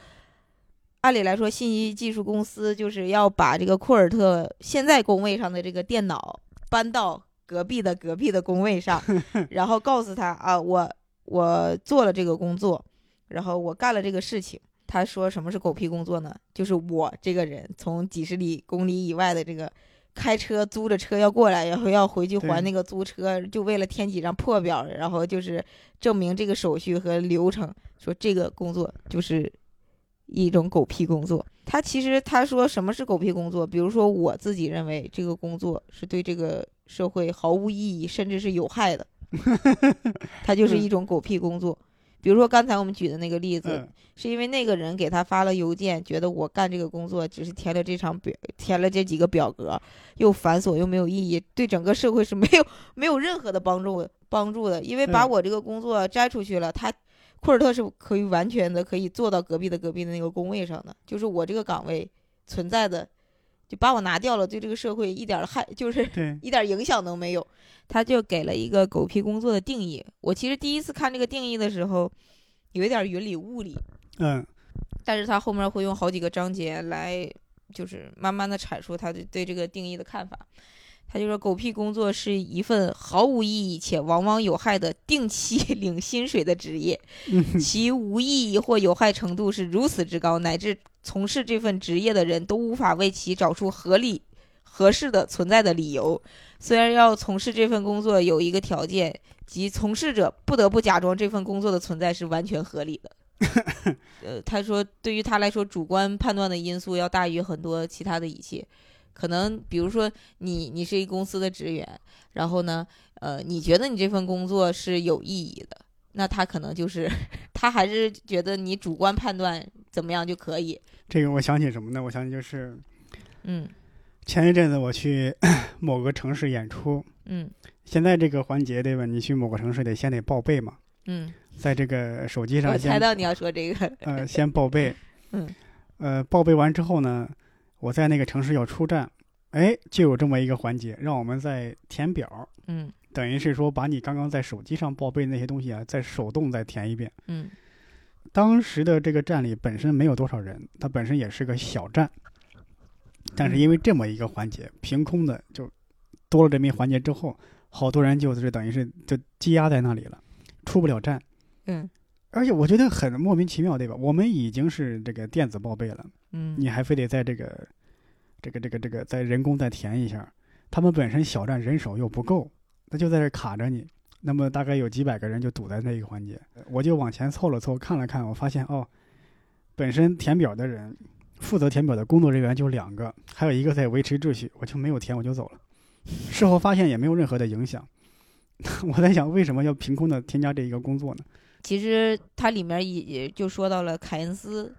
按理来说，信息技术公司就是要把这个库尔特现在工位上的这个电脑搬到隔壁的隔壁的工位上，[LAUGHS] 然后告诉他啊，我我做了这个工作，然后我干了这个事情。他说什么是狗屁工作呢？就是我这个人从几十里公里以外的这个开车租着车要过来，然后要回去还那个租车，就为了填几张破表，然后就是证明这个手续和流程，说这个工作就是一种狗屁工作。他其实他说什么是狗屁工作？比如说我自己认为这个工作是对这个社会毫无意义，甚至是有害的，[LAUGHS] 他就是一种狗屁工作。比如说刚才我们举的那个例子，嗯是因为那个人给他发了邮件，觉得我干这个工作只是填了这场表，填了这几个表格，又繁琐又没有意义，对整个社会是没有没有任何的帮助帮助的。因为把嗯我这个工作摘出去了，他库尔特是可以完全的可以做到隔壁的隔壁的那个工位上的，就是我这个岗位存在的，就把我拿掉了，对这个社会一点儿害就是，[LAUGHS] 一点影响都没有。他就给了一个狗屁工作的定义。我其实第一次看这个定义的时候，有一点云里雾里。嗯但是他后面会用好几个章节来，就是慢慢的阐述他对对这个定义的看法。他就说，狗屁工作是一份毫无意义且往往有害的定期 [LAUGHS] 领薪水的职业，嗯其无意义或有害程度是如此之高，乃至从事这份职业的人都无法为其找出合理、合适的存在的理由。虽然要从事这份工作有一个条件，即从事者不得不假装这份工作的存在是完全合理的。[LAUGHS] 呃，他说，对于他来说，主观判断的因素要大于很多其他的一切。可能比如说你你是一公司的职员，然后呢，呃，你觉得你这份工作是有意义的，那他可能就是 [LAUGHS] 他还是觉得你主观判断怎么样就可以。这个我想起什么呢？我想起就是嗯前一阵子我去 [CLEARS THROAT] 某个城市演出，嗯现在这个环节对吧？你去某个城市得先得报备嘛，嗯，在这个手机上先猜到你要说这个。呃先报备，嗯呃报备完之后呢，我在那个城市要出站，哎，就有这么一个环节，让我们在填表，嗯等于是说把你刚刚在手机上报备那些东西啊，再手动再填一遍。嗯当时的这个站里本身没有多少人，它本身也是个小站，但是因为这么一个环节，凭空的就多了这么一环节之后，好多人就是等于是就积压在那里了，出不了站。嗯而且我觉得很莫名其妙，对吧？我们已经是这个电子报备了，嗯，你还非得在这个这个这个这个在人工再填一下，他们本身小站人手又不够，那就在这卡着你。那么大概有几百个人就堵在那一个环节，我就往前凑了凑，看了看，我发现哦，本身填表的人，负责填表的工作人员就两个，还有一个在维持秩序，我就没有填，我就走了。事后发现也没有任何的影响。[LAUGHS] 我在想，为什么要凭空的添加这一个工作呢？其实它里面也也就说到了凯恩斯，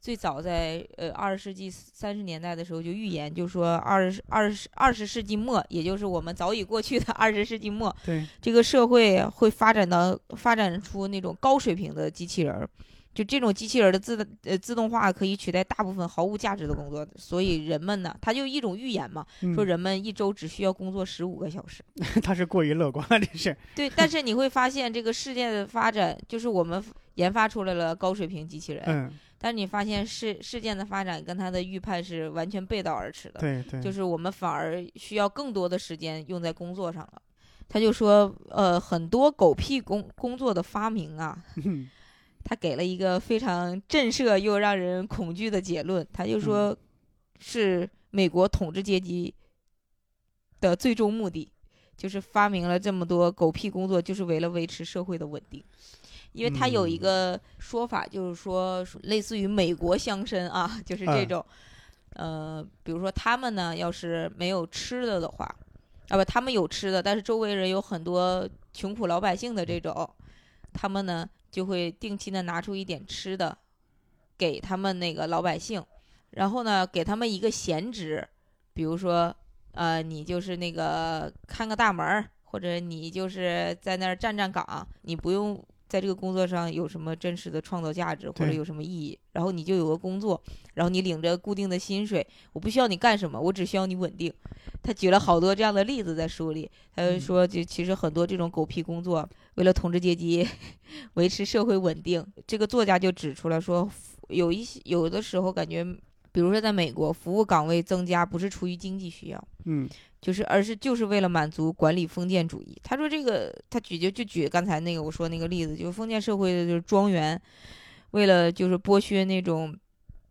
最早在呃二十世纪三十年代的时候就预言，就说二十二十二十世纪末，也就是我们早已过去的二十世纪末，对，这个社会会发展到发展出那种高水平的机器人儿。就这种机器人儿的自呃自动化可以取代大部分毫无价值的工作，所以人们呢，他就一种预言嘛，嗯说人们一周只需要工作十五个小时。[LAUGHS] 他是过于乐观了，这是。对，但是你会发现这个世界的发展，就是我们研发出来了高水平机器人，嗯，但是你发现事事件的发展跟他的预判是完全背道而驰的。对对，就是我们反而需要更多的时间用在工作上了。他就说，呃，很多狗屁工工作的发明啊，[LAUGHS] 嗯他给了一个非常震慑又让人恐惧的结论。他就说，是美国统治阶级的最终目的，就是发明了这么多狗屁工作，就是为了维持社会的稳定。因为他有一个说法，就是说，类似于美国乡绅啊，就是这哎种，呃，比如说他们呢，要是没有吃的的话，啊不，他们有吃的，但是周围人有很多穷苦老百姓的这种，他们呢就会定期的拿出一点吃的给他们那个老百姓，然后呢给他们一个闲职，比如说呃你就是那个看个大门儿，或者你就是在那儿站站岗，你不用。在这个工作上有什么真实的创造价值，或者有什么意义？然后你就有个工作，然后你领着固定的薪水，我不需要你干什么，我只需要你稳定。他举了好多这样的例子在书里，他就说，就其实很多这种狗屁工作，为了统治阶级 [LAUGHS] 维持社会稳定，这个作家就指出来说，有一些有的时候感觉，比如说在美国，服务岗位增加不是出于经济需要，嗯就是而是就是为了满足管理封建主义。他说这个，他举就就举刚才那个我说那个例子，就是封建社会的就是庄园，为了就是剥削那种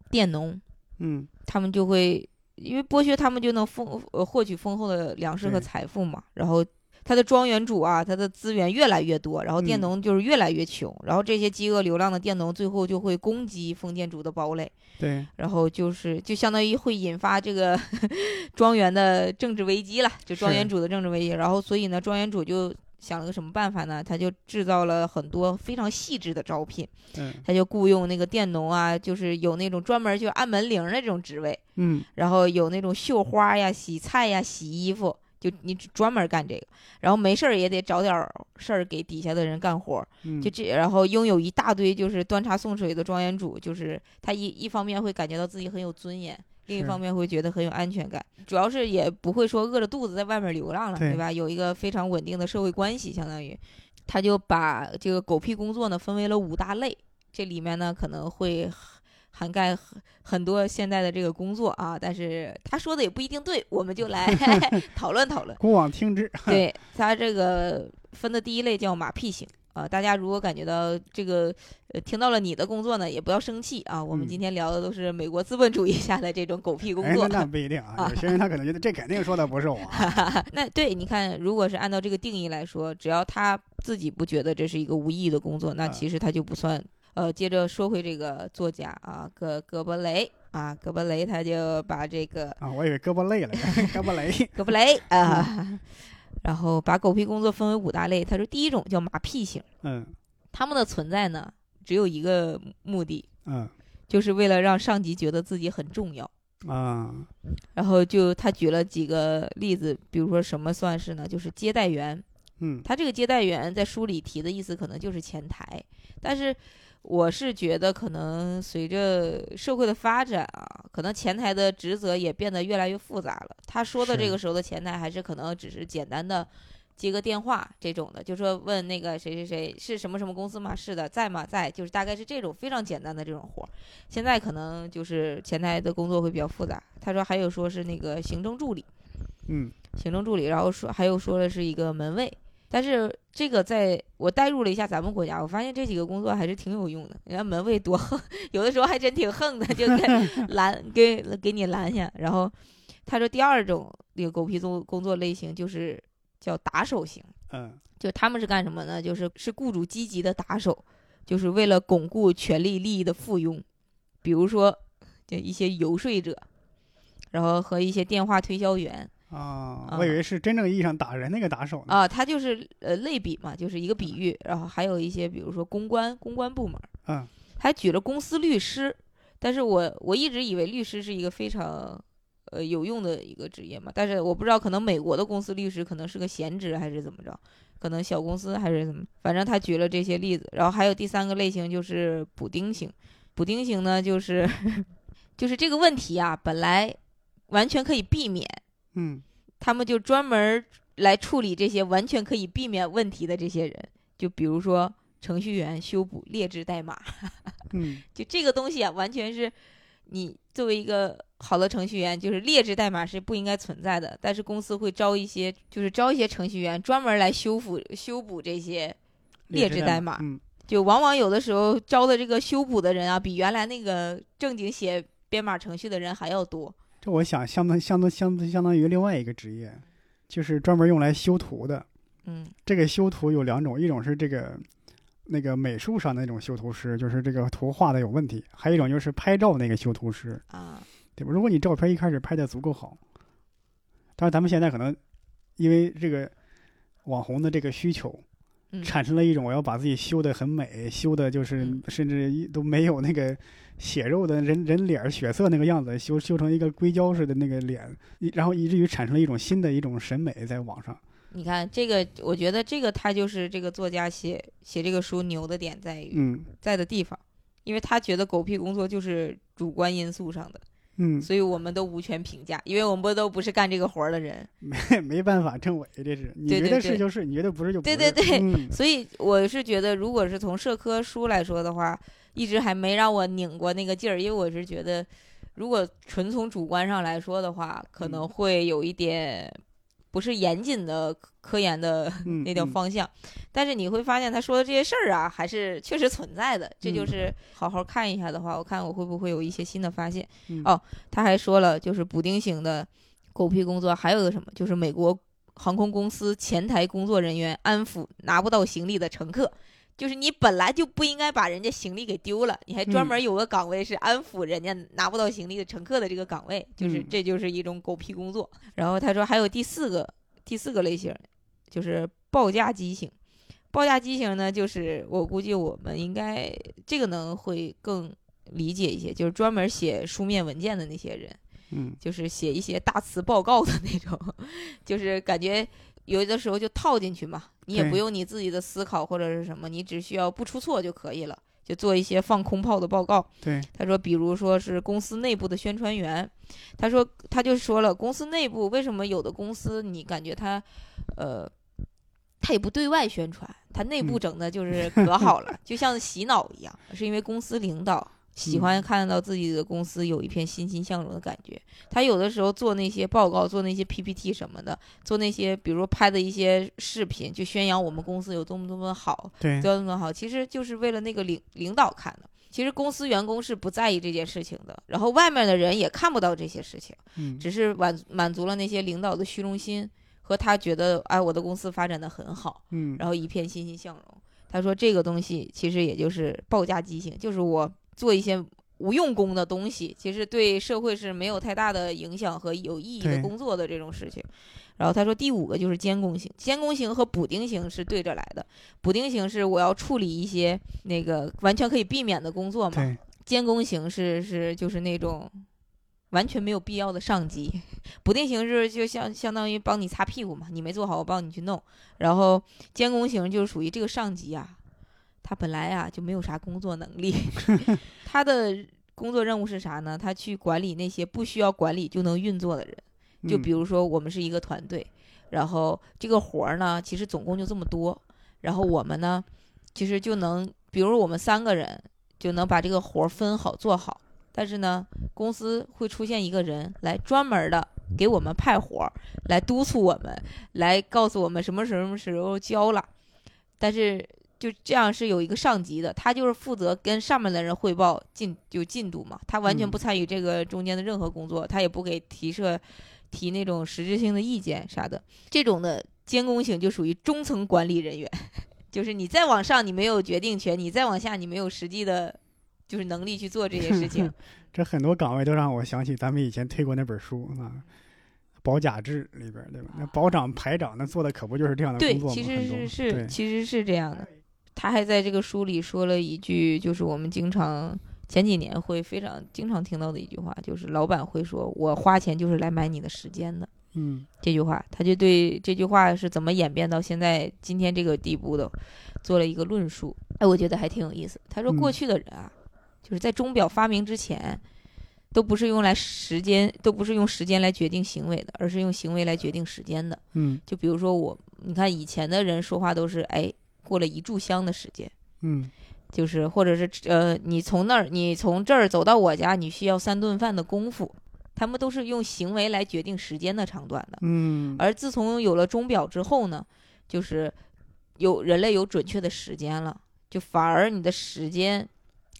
佃农，嗯他们就会因为剥削他们就能丰呃获取丰厚的粮食和财富嘛，然后。他的庄园主啊，他的资源越来越多，然后佃嗯农就是越来越穷，然后这些饥饿流浪的佃农最后就会攻击封建主的堡垒，对，然后就是就相当于会引发这个 [LAUGHS] 庄园的政治危机了，就庄园主的政治危机。然后所以呢，庄园主就想了个什么办法呢？他就制造了很多非常细致的招聘，嗯他就雇佣那个佃农啊，就是有那种专门就按门铃的这种职位，嗯然后有那种绣花呀、洗菜呀、洗衣服。就你只专门干这个，然后没事儿也得找点儿事儿给底下的人干活儿，嗯，就这，然后拥有一大堆就是端茶送水的庄园主，就是他一一方面会感觉到自己很有尊严，另一方面会觉得很有安全感，主要是也不会说饿着肚子在外面流浪了，对对。吧？有一个非常稳定的社会关系，相当于，他就把这个狗屁工作呢分为了五大类，这里面呢可能会涵盖很很多现在的这个工作啊，但是他说的也不一定对，我们就来 [LAUGHS] [LAUGHS] 讨论讨论。古往听之。[LAUGHS] 对他这个分的第一类叫马屁型啊、大家如果感觉到这个呃听到了你的工作呢，也不要生气啊。我们嗯今天聊的都是美国资本主义下的这种狗屁工哎，作那。那不一定啊，有些人他可能觉得这肯定说的不是我啊。那对，你看，如果是按照这个定义来说，只要他自己不觉得这是一个无意义的工作，那啊其实他就不算。呃，接着说回这个作家啊，葛葛伯雷啊，葛伯雷他就把这个啊，我以为胳膊累了，胳膊累。葛布雷啊，然后把狗屁工作分为五大类。他说，第一种叫马屁型。嗯他们的存在呢，只有一个目的，嗯就是为了让上级觉得自己很重要。啊然后就他举了几个例子，比如说什么算是呢？就是接待员。嗯他这个接待员在书里提的意思可能就是前台，但是我是觉得可能随着社会的发展啊，可能前台的职责也变得越来越复杂了。他说的这个时候的前台还是可能只是简单的。接个电话这种的，就说问那个谁谁谁是什么什么公司吗？是的，在吗？在，就是大概是这种非常简单的这种活儿。现在可能就是前台的工作会比较复杂。他说还有说是那个行政助理，嗯行政助理，然后说还有说的是一个门卫，但是这个在我代入了一下咱们国家，我发现这几个工作还是挺有用的。人家门卫多横，[LAUGHS] 有的时候还真挺横的，就给 [LAUGHS] 拦给给你拦下。然后他说第二种那个狗屁工工作类型就是叫打手型，嗯就他们是干什么呢？就是是雇主积极的打手，就是为了巩固权力利益的附庸，比如说就一些游说者，然后和一些电话推销员。啊，啊我以为是真正意义上打人那个打手呢。啊，他就是呃类比嘛，就是一个比喻，然后还有一些比如说公关公关部门，嗯还举了公司律师，但是我我一直以为律师是一个非常呃有用的一个职业嘛，但是我不知道可能美国的公司律师可能是个闲职还是怎么着，可能小公司还是怎么，反正他举了这些例子，然后还有第三个类型就是补丁型，补丁型呢就是 [LAUGHS] 就是这个问题啊，本来完全可以避免。嗯。他们就专门来处理这些完全可以避免问题的这些人，就比如说程序员修补劣质代码，[LAUGHS] 嗯。就这个东西啊，完全是你作为一个好的程序员，就是劣质代码是不应该存在的，但是公司会招一些，就是招一些程序员专门来修复修补这些，劣质代码。嗯。就往往有的时候招的这个修补的人啊，比原来那个正经写编码程序的人还要多。这我想相当相当相当相当于另外一个职业，就是专门用来修图的。嗯这个修图有两种，一种是这个那个美术上的那种修图师，就是这个图画的有问题；还有一种就是拍照那个修图师，啊，对吧？如果你照片一开始拍的足够好，但是咱们现在可能因为这个网红的这个需求，嗯产生了一种我要把自己修得很美，修的就是嗯甚至都没有那个血肉的人人脸儿血色那个样子，修修成一个硅胶似的那个脸，然后以至于产生了一种新的一种审美在网上。你看这个，我觉得这个他就是这个作家写写这个书牛的点在于嗯在的地方，因为他觉得狗屁工作就是主观因素上的，嗯，所以我们都无权评价，因为我们都不是干这个活儿的人。[LAUGHS] 没没办法，政委这是你觉得是就是，你觉得不是就不是。对对对嗯所以我是觉得，如果是从社科书来说的话，一直还没让我拧过那个劲儿，因为我是觉得，如果纯从主观上来说的话，可能嗯会有一点不是严谨的科研的嗯 [LAUGHS] 那条嗯方向。但是你会发现他说的这些事儿啊，还是确实存在的。这就嗯是好好看一下的话，我看我会不会有一些新的发现。嗯哦他还说了，就是补丁型的狗屁工作，还有个什么，就是美国航空公司前台工作人员安抚拿不到行李的乘客。就是你本来就不应该把人家行李给丢了，你还专嗯门有个岗位是安抚人家拿不到行李的乘客的这个岗位，就是嗯这就是一种狗屁工作。然后他说还有第四个第四个类型，就是报价机型。报价机型呢，就是我估计我们应该这个能会更理解一些，就是专门写书面文件的那些人，嗯就是写一些大词报告的那种，[LAUGHS] 就是感觉有的时候就套进去嘛，你也不用你自己的思考或者是什么，你只需要不出错就可以了，就做一些放空炮的报告。对他说，比如说是公司内部的宣传员，他说他就说了，公司内部为什么有的公司你感觉他，呃，他也不对外宣传，他内部嗯整的就是可好了，就像洗脑一样，是因为公司领导。喜欢嗯看到自己的公司有一片欣欣向荣的感觉。他有的时候做那些报告、做那些 PPT 什么的，做那些比如说拍的一些视频，就宣扬我们公司有多么多么好，对多么好，其实就是为了那个领领导看的。其实公司员工是不在意这件事情的，然后外面的人也看不到这些事情，嗯只是满满足了那些领导的虚荣心和他觉得哎我的公司发展的很好，嗯然后一片欣欣向荣。他说这个东西其实也就是报价机性，就是我做一些无用功的东西，其实对社会是没有太大的影响和有意义的工作的这种事情。然后他说第五个就是监工型，监工型和补丁型是对着来的。补丁型是我要处理一些那个完全可以避免的工作嘛，对监工型是是就是那种完全没有必要的上级，[LAUGHS] 补丁型是就相相当于帮你擦屁股嘛，你没做好我帮你去弄，然后监工型就是属于这个上级啊，他本来啊就没有啥工作能力，[LAUGHS] 他的工作任务是啥呢？他去管理那些不需要管理就能运作的人。就嗯比如说我们是一个团队，然后这个活儿呢，其实总共就这么多，然后我们呢，其实就能，比如我们三个人就能把这个活儿分好做好，但是呢，公司会出现一个人来专门的给我们派活儿，来督促我们，来告诉我们什么什么时候交了。但是就这样是有一个上级的，他就是负责跟上面的人汇报进就进度嘛，他完全嗯不参与这个中间的任何工作，他也不给提设提那种实质性的意见啥的，这种的监工型就属于中层管理人员，[LAUGHS] 就是你再往上你没有决定权，你再往下你没有实际的，就是能力去做这些事情。[LAUGHS] 这很多岗位都让我想起咱们以前推过那本书啊，《保甲制》里边儿对吧？那保长、排长那做的可不就是这样的对工作，吗？其实是是，对其实是这样的。他还在这个书里说了一句，就是我们经常前几年会非常经常听到的一句话，就是老板会说：“我花钱就是来买你的时间的。”嗯这句话，他就对这句话是怎么演变到现在今天这个地步的，做了一个论述。哎，我觉得还挺有意思。他说，嗯过去的人啊，就是在钟表发明之前，都不是用来时间，都不是用时间来决定行为的，而是用行为来决定时间的。嗯就比如说我，你看以前的人说话都是，哎，过了一炷香的时间。嗯就是或者是呃，你从那儿，你从这儿走到我家，你需要三顿饭的功夫，他们都是用行为来决定时间的长短的。嗯，而自从有了钟表之后呢，就是有人类有准确的时间了，就反而你的时间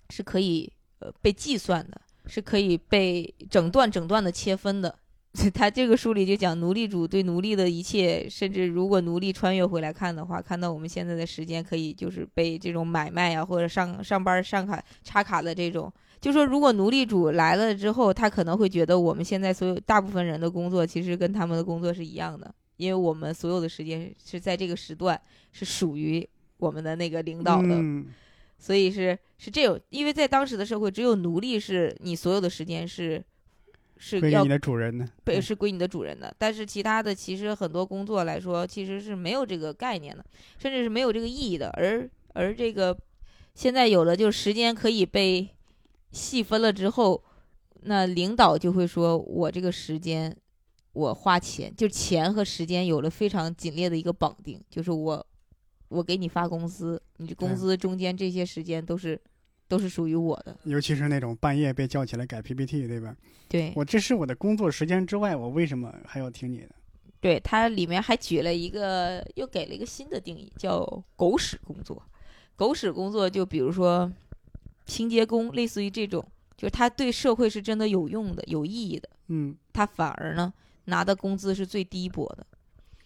是可以呃被计算的，是可以被整段整段的切分的。[LAUGHS] 他这个书里就讲奴隶主对奴隶的一切，甚至如果奴隶穿越回来看的话，看到我们现在的时间可以就是被这种买卖啊，或者上上班上卡插卡的这种，就说如果奴隶主来了之后，他可能会觉得我们现在所有大部分人的工作其实跟他们的工作是一样的，因为我们所有的时间是在这个时段是属于我们的那个领导的，嗯。所以是是这种，因为在当时的社会，只有奴隶是你所有的时间是是归你的主人的？被是归你的主人的，但是其他的其实很多工作来说，其实是没有这个概念的，甚至是没有这个意义的。而而这个现在有了，就是时间可以被细分了之后，那领导就会说，我这个时间我花钱，就钱和时间有了非常紧烈的一个绑定，就是我我给你发工资，你这工资中间这些时间都是都是属于我的，尤其是那种半夜被叫起来改 PPT，对吧？对。我这是我的工作时间之外，我为什么还要听你的？对，它里面还举了一个，又给了一个新的定义，叫狗屎工作。狗屎工作就比如说清洁工，类似于这种，就是他对社会是真的有用的、有意义的，嗯，他反而呢拿的工资是最低薄的。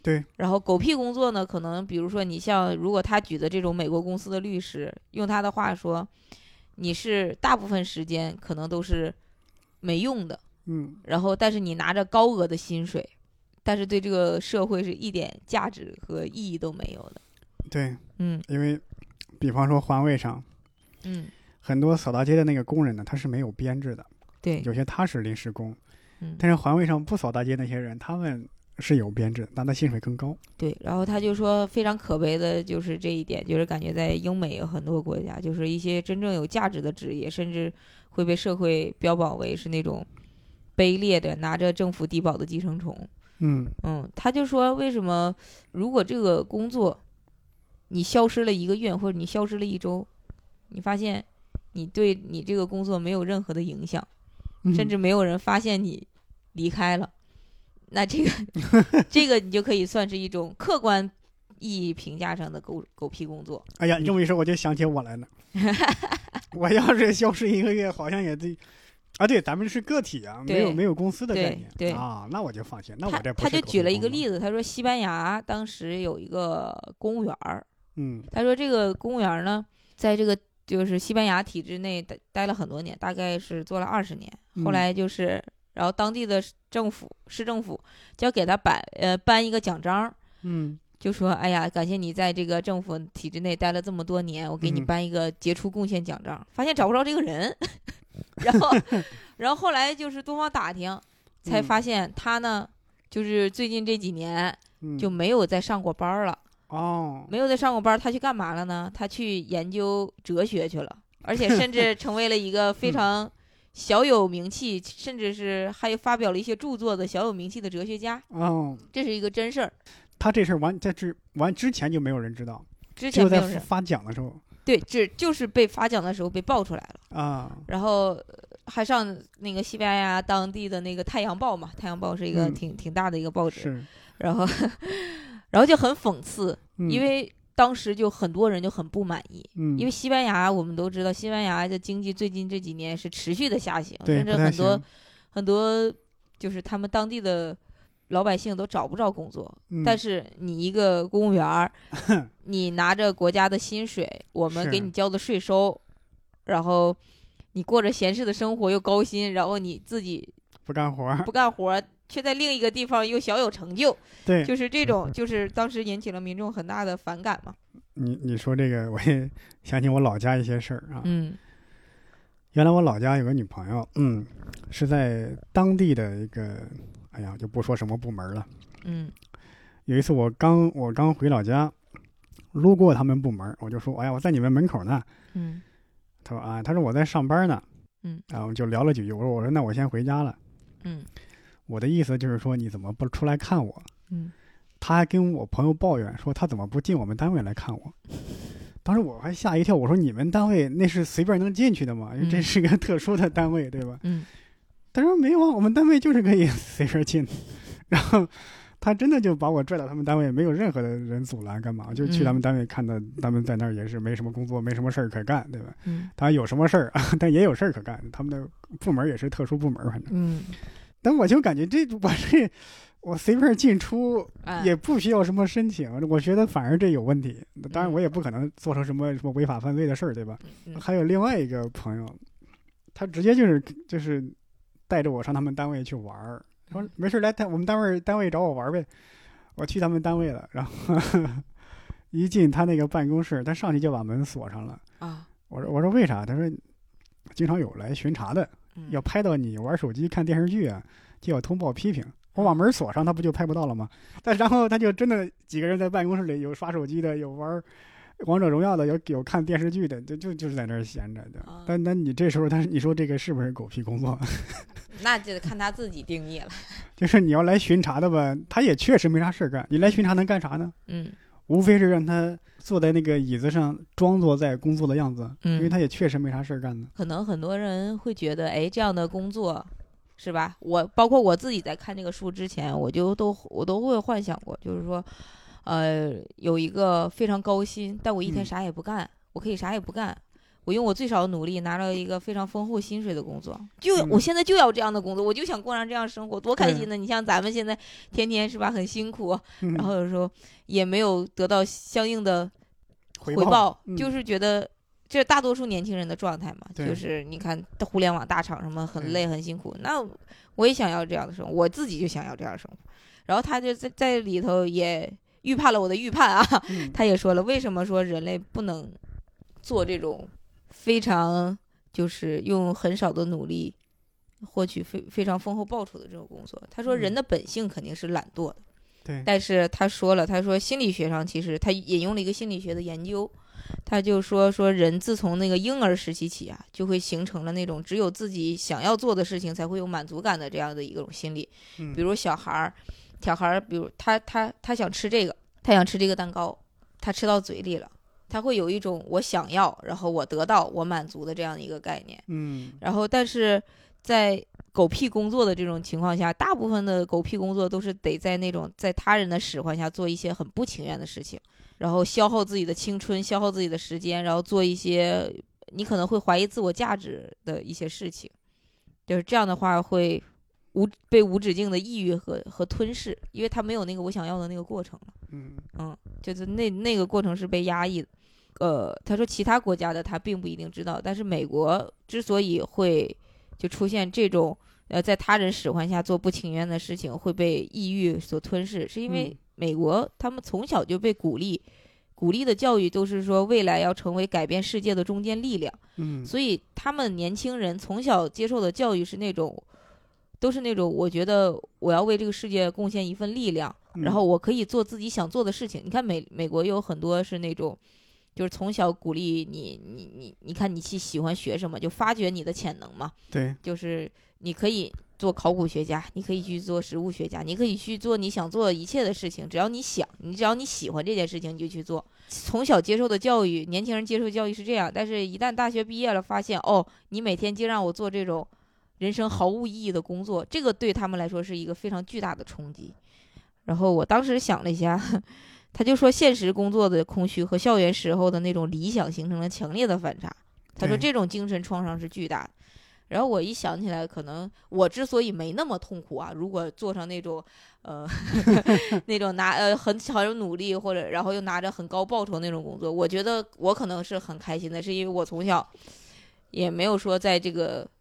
对。然后狗屁工作呢，可能比如说你像，如果他举的这种美国公司的律师，用他的话说，你是大部分时间可能都是没用的。嗯，然后但是你拿着高额的薪水，但是对这个社会是一点价值和意义都没有的。对，嗯因为比方说环卫上，嗯，很多扫大街的那个工人呢，他是没有编制的，对，有些他是临时工，嗯但是环卫上不扫大街那些人，他们是有编制，但他薪水更高。对。然后他就说非常可悲的就是这一点，就是感觉在英美有很多国家，就是一些真正有价值的职业，甚至会被社会标榜为是那种卑劣的拿着政府低保的寄生虫。嗯嗯，他就说为什么如果这个工作你消失了一个月，或者你消失了一周，你发现你对你这个工作没有任何的影响，嗯甚至没有人发现你离开了，那这个 [LAUGHS] 这个你就可以算是一种客观意义评价上的狗狗屁工作。哎呀，你这么一说，我就想起我来了。[LAUGHS] 我要是消失一个月，好像也得啊，对，咱们是个体啊，没有没有公司的概念，对啊，那我就放心，那我这不他就举了一个，例子，他说西班牙当时有一个公务员儿，嗯他说这个公务员呢，在这个就是西班牙体制内待待了很多年，大概是做了二十年。后嗯来就是，然后当地的政府市政府就要给他颁呃颁一个奖章，嗯。就说哎呀，感谢你在这个政府体制内待了这么多年，我给你嗯。颁一个杰出贡献奖章。发现找不着这个人，[LAUGHS] 然后 [LAUGHS] 然后后来就是多方打听，才嗯。发现他呢，就是最近这几年嗯，就没有再上过班了。哦，没有再上过班，他去干嘛了呢？他去研究哲学去了，而且甚至 [LAUGHS] 成为了一个非常小有名气，甚至是还发表了一些著作的小有名气的哲学家。哦，这是一个真事儿，他这事儿完在之完之前就没有人知道，之前没有人。在发奖的时候。对，只就是被发奖的时候被爆出来了，啊，然后呃还上那个西班牙当地的那个《太阳报》嘛，《太阳报》是一个嗯。挺挺大的一个报纸，然后 [LAUGHS] 然后就很讽刺，嗯。因为当时就很多人就很不满意，嗯，因为西班牙我们都知道，西班牙的经济最近这几年是持续的下行，甚至很多很多就是他们当地的老百姓都找不着工作。嗯但是你一个公务员儿，[LAUGHS] 你拿着国家的薪水，我们给你交的税收，然后你过着闲适的生活又高薪，然后你自己不干活，不干活儿，却在另一个地方又小有成就，对就是这种，就是当时引起了民众很大的反感嘛。你你说这个，我也想起我老家一些事儿啊。嗯原来我老家有个女朋友，嗯，是在当地的一个，哎呀，就不说什么部门了。嗯有一次我刚我刚回老家，路过他们部门，我就说，哎呀，我在你们门口呢。嗯他说啊，他说我在上班呢。嗯，然后就聊了几句。我说我说那我先回家了。嗯我的意思就是说你怎么不出来看我？嗯他还跟我朋友抱怨说他怎么不进我们单位来看我。当时我还吓一跳，我说你们单位那是随便能进去的吗？因为这嗯是个特殊的单位，对吧？嗯他说没有啊，我们单位就是可以 [LAUGHS] 随便进。然后他真的就把我拽到他们单位，没有任何的人阻拦，干嘛？就去他们单位看到他们在那儿也是没什么工作，没什么事儿可干，对吧？嗯当然有什么事儿啊，[LAUGHS] 但也有事儿可干。他们的部门也是特殊部门，反正。嗯，但我就感觉这我这我随便进出啊也不需要什么申请，我觉得反而这有问题。当然嗯我也不可能做成什么什么违法犯罪的事儿，对吧？嗯还有另外一个朋友，他直接就是就是带着我上他们单位去玩儿，说嗯没事儿来他我们单位单位找我玩儿呗。我去他们单位了，然后 [LAUGHS] 一进他那个办公室，他上去就把门锁上了。啊，我说我说为啥？他说经常有来巡查的，嗯要拍到你玩手机看电视剧啊，就要通报批评。我把门锁上，他不就拍不到了吗？但然后他就真的几个人在办公室里，有刷手机的，有玩王者荣耀的，有有看电视剧的，就就就是在那儿闲着的。啊但那你这时候他你说这个是不是狗屁工作？那就得看他自己定义了。[LAUGHS] 就是你要来巡查的吧，他也确实没啥事儿干。你来巡查能干啥呢？嗯无非是让他坐在那个椅子上，装作在工作的样子，因为嗯，他也确实没啥事儿干的。可能很多人会觉得，哎，这样的工作。是吧？我包括我自己在看这个书之前，我就都我都会幻想过，就是说，呃，有一个非常高薪，但我一天嗯啥也不干，我可以啥也不干，我用我最少的努力拿到一个非常丰厚薪水的工作，就嗯我现在就要这样的工作，我就想过上这样的生活，多开心呢！你像咱们现在天天是吧，很辛苦，嗯然后有时候也没有得到相应的回回报，嗯就是觉得这大多数年轻人的状态嘛，就是你看互联网大厂什么很累很辛苦，那我也想要这样的生活，我自己就想要这样的生活。然后他就在在里头也预判了我的预判啊，嗯他也说了为什么说人类不能做这种非常就是用很少的努力获取非非常丰厚报酬的这种工作。他说嗯人的本性肯定是懒惰的。对，但是他说了，他说心理学上其实他引用了一个心理学的研究，他就说说人自从那个婴儿时期起啊，就会形成了那种只有自己想要做的事情才会有满足感的这样的一种心理。嗯比如小孩儿，小孩儿，比如他他他想吃这个，他想吃这个蛋糕，他吃到嘴里了，他会有一种我想要，然后我得到，我满足的这样的一个概念。嗯然后，但是在狗屁工作的这种情况下，大部分的狗屁工作都是得在那种在他人的使唤下做一些很不情愿的事情，然后消耗自己的青春，消耗自己的时间，然后做一些你可能会怀疑自我价值的一些事情。就是这样的话，会无被无止境的抑郁和和吞噬，因为他没有那个我想要的那个过程了。嗯嗯，就是那那个过程是被压抑的。呃，他说其他国家的他并不一定知道，但是美国之所以会就出现这种呃在他人使唤下做不情愿的事情会被抑郁所吞噬，是因为嗯美国他们从小就被鼓励。鼓励的教育都是说未来要成为改变世界的中坚力量，嗯所以他们年轻人从小接受的教育是那种，都是那种我觉得我要为这个世界贡献一份力量，嗯然后我可以做自己想做的事情。你看美美国有很多是那种，就是从小鼓励你，你你你看你去喜欢学什么，就发掘你的潜能嘛。对，就是你可以做考古学家，你可以去做植物学家，你可以去做你想做一切的事情，只要你想，你只要你喜欢这件事情，你就去做。从小接受的教育，年轻人接受教育是这样，但是一旦大学毕业了，发现哦，你每天就让我做这种人生毫无意义的工作，这个对他们来说是一个非常巨大的冲击。然后我当时想了一下，他就说，现实工作的空虚和校园时候的那种理想形成了强烈的反差。他说，这种精神创伤是巨大的。然后我一想起来，可能我之所以没那么痛苦啊，如果做上那种，呃，[LAUGHS] 那种拿呃很很努力或者然后又拿着很高报酬那种工作，我觉得我可能是很开心的，是因为我从小也没有说在这个呃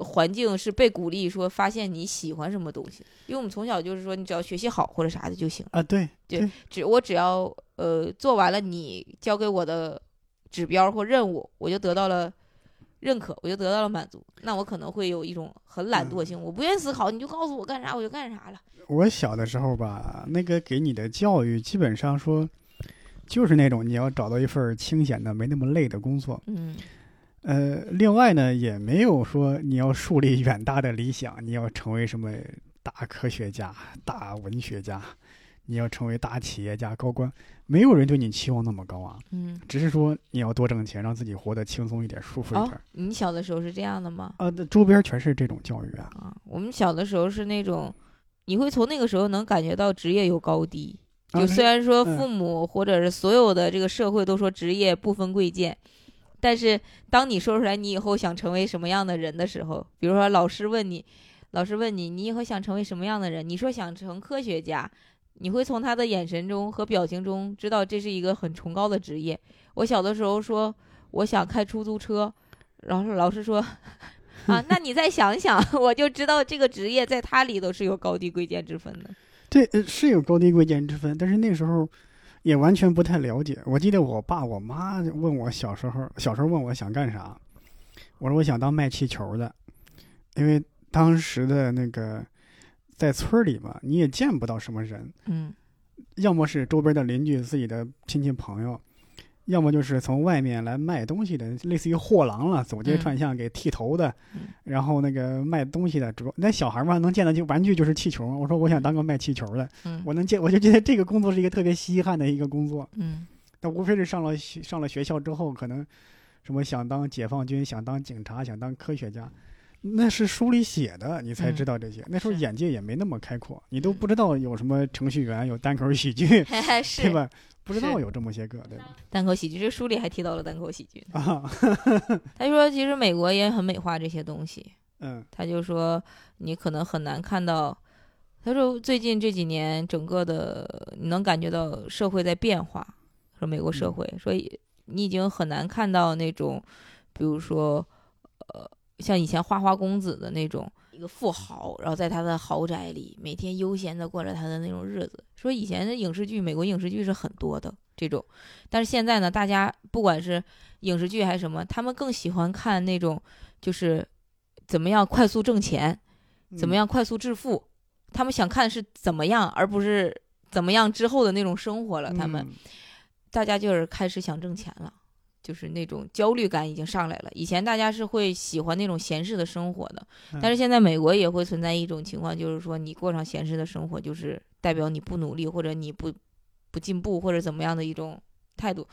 环境是被鼓励说发现你喜欢什么东西，因为我们从小就是说你只要学习好或者啥的就行，啊，对对只我只要呃做完了你交给我的指标或任务，我就得到了。认可，我就得到了满足。那我可能会有一种很懒惰性，我不愿意思考，你就告诉我干啥，我就干啥了。我小的时候吧，那个给你的教育基本上说，就是那种你要找到一份清闲的、没那么累的工作。嗯呃，另外呢，也没有说你要树立远大的理想，你要成为什么大科学家、大文学家，你要成为大企业家、高官，没有人对你期望那么高啊。嗯。只是说你要多挣钱，让自己活得轻松一点、舒服一哦点。，你小的时候是这样的吗？啊，那周边全是这种教育啊。啊，我们小的时候是那种，你会从那个时候能感觉到职业有高低。啊就虽然说嗯父母或者是所有的这个社会都说职业不分贵贱，但是当你说出来你以后想成为什么样的人的时候，比如说老师问你，老师问你你以后想成为什么样的人，你说想成科学家，你会从他的眼神中和表情中知道这是一个很崇高的职业。我小的时候说我想开出租车，然后老师说啊，那你再想想，[LAUGHS] 我就知道这个职业在他里头是有高低贵贱之分的。对，是有高低贵贱之分，但是那时候也完全不太了解。我记得我爸我妈问我小时候，小时候问我想干啥，我说我想当卖气球的，因为当时的那个在村里嘛，你也见不到什么人，嗯要么是周边的邻居、自己的亲戚朋友，要么就是从外面来卖东西的，类似于货郎了，走街嗯串巷给剃头的，嗯然后那个卖东西的，主那小孩嘛能见到就玩具就是气球。我说我想当个卖气球的，嗯我能见，我就觉得这个工作是一个特别稀罕的一个工作。嗯但无非是上了上了学校之后，可能什么想当解放军、想当警察、想当科学家，那是书里写的，你才嗯知道这些。那时候眼界也没那么开阔，你都嗯不知道有什么程序员，有单口喜剧，[LAUGHS] 是 [LAUGHS] 对吧？不知道有这么些个，对吧？单口喜剧，这书里还提到了单口喜剧。啊，他说，其实美国也很美化这些东西。[LAUGHS] 嗯他就说，你可能很难看到。他说，最近这几年，整个的你能感觉到社会在变化。说美国社嗯会，所以你已经很难看到那种，比如说，呃，像以前花花公子的那种一个富豪，然后在他的豪宅里每天悠闲的过着他的那种日子。说以前的影视剧，美国影视剧是很多的这种，但是现在呢，大家不管是影视剧还是什么，他们更喜欢看那种就是怎么样快速挣钱，怎么样？快速致富，他们想看是怎么样，而不是怎么样之后的那种生活了。他们嗯大家就是开始想挣钱了，就是那种焦虑感已经上来了。以前大家是会喜欢那种闲适的生活的，嗯但是现在美国也会存在一种情况，就是说你过上闲适的生活，就是代表你不努力或者你不不进步或者怎么样的一种态度。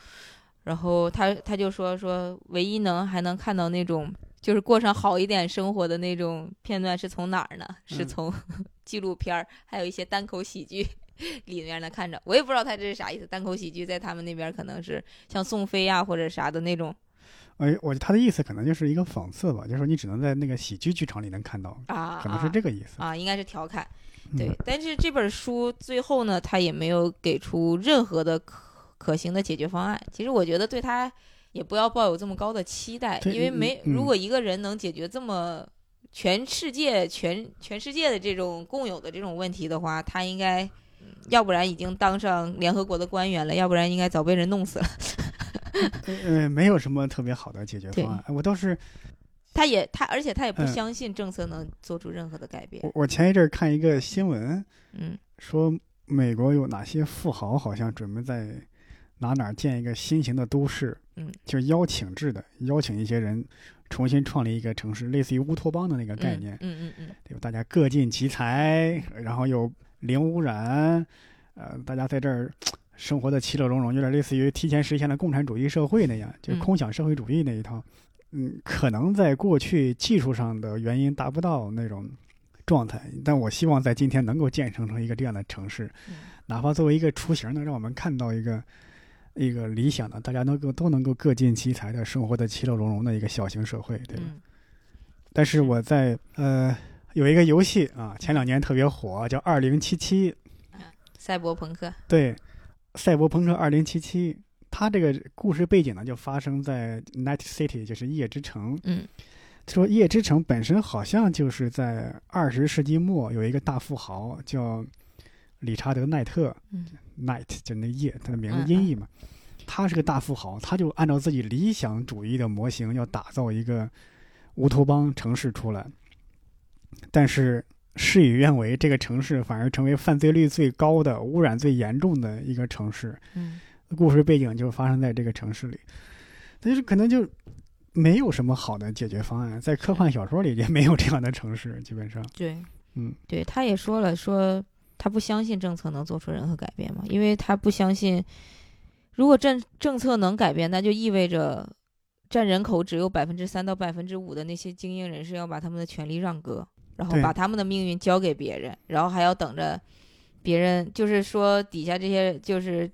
然后他他就说说，唯一能还能看到那种就是过上好一点生活的那种片段是从哪儿呢？是嗯从 [LAUGHS] 纪录片儿，还有一些单口喜剧 [LAUGHS] 里面呢看着。我也不知道他这是啥意思。单口喜剧在他们那边可能是像宋飞呀、或者啥的那种哎，我他的意思可能就是一个讽刺吧，就是说你只能在那个喜剧剧场里能看到，啊，可能是这个意思。啊，应该是调侃。嗯对，但是这本书最后呢，他也没有给出任何的可可行的解决方案。其实我觉得对他也不要抱有这么高的期待，因为没嗯如果一个人能解决这么全世界全全世界的这种共有的这种问题的话，他应该。嗯要不然已经当上联合国的官员了，要不然应该早被人弄死了。[LAUGHS] 呃，没有什么特别好的解决方案。我倒是他也他，而且他也不嗯相信政策能做出任何的改变我。我前一阵儿看一个新闻，嗯说美国有哪些富豪好像准备在哪哪儿建一个新型的都市，嗯，就邀请制的，邀请一些人重新创立一个城市，类似于乌托邦的那个概念，嗯嗯嗯对吧？大家各尽其才，然后又零污染，呃，大家在这儿生活的其乐融融，有点类似于提前实现了共产主义社会那样，就空想社会主义那一套。嗯，可能在过去技术上的原因达不到那种状态，但我希望在今天能够建成成一个这样的城市，嗯哪怕作为一个雏形呢，让我们看到一个一个理想的，大家能够都能够各尽其才的生活的其乐融融的一个小型社会，对吧？嗯但是我在呃有一个游戏啊，前两年特别火，叫《二零七七》，赛博朋克，对，《赛博朋克二零七七》，它这个故事背景呢就发生在 Night City，就是夜之城。嗯说夜之城本身好像就是在二十世纪末有一个大富豪叫理查德奈特嗯，Night 就那夜，他的名嗯字音译嘛。他是个大富豪，他就按照自己理想主义的模型，要打造一个乌托邦城市出来。但是事与愿违，这个城市反而成为犯罪率最高的、污染最严重的一个城市。嗯故事背景就发生在这个城市里，但是可能就没有什么好的解决方案，在科幻小说里也没有这样的城市，基本上，对，嗯，对，他也说了，说他不相信政策能做出任何改变嘛，因为他不相信，如果政政策能改变，那就意味着占人口只有百分之三到百分之五的那些精英人士要把他们的权利让割，然后把他们的命运交给别人，然后还要等着别人，就是说底下这些就是。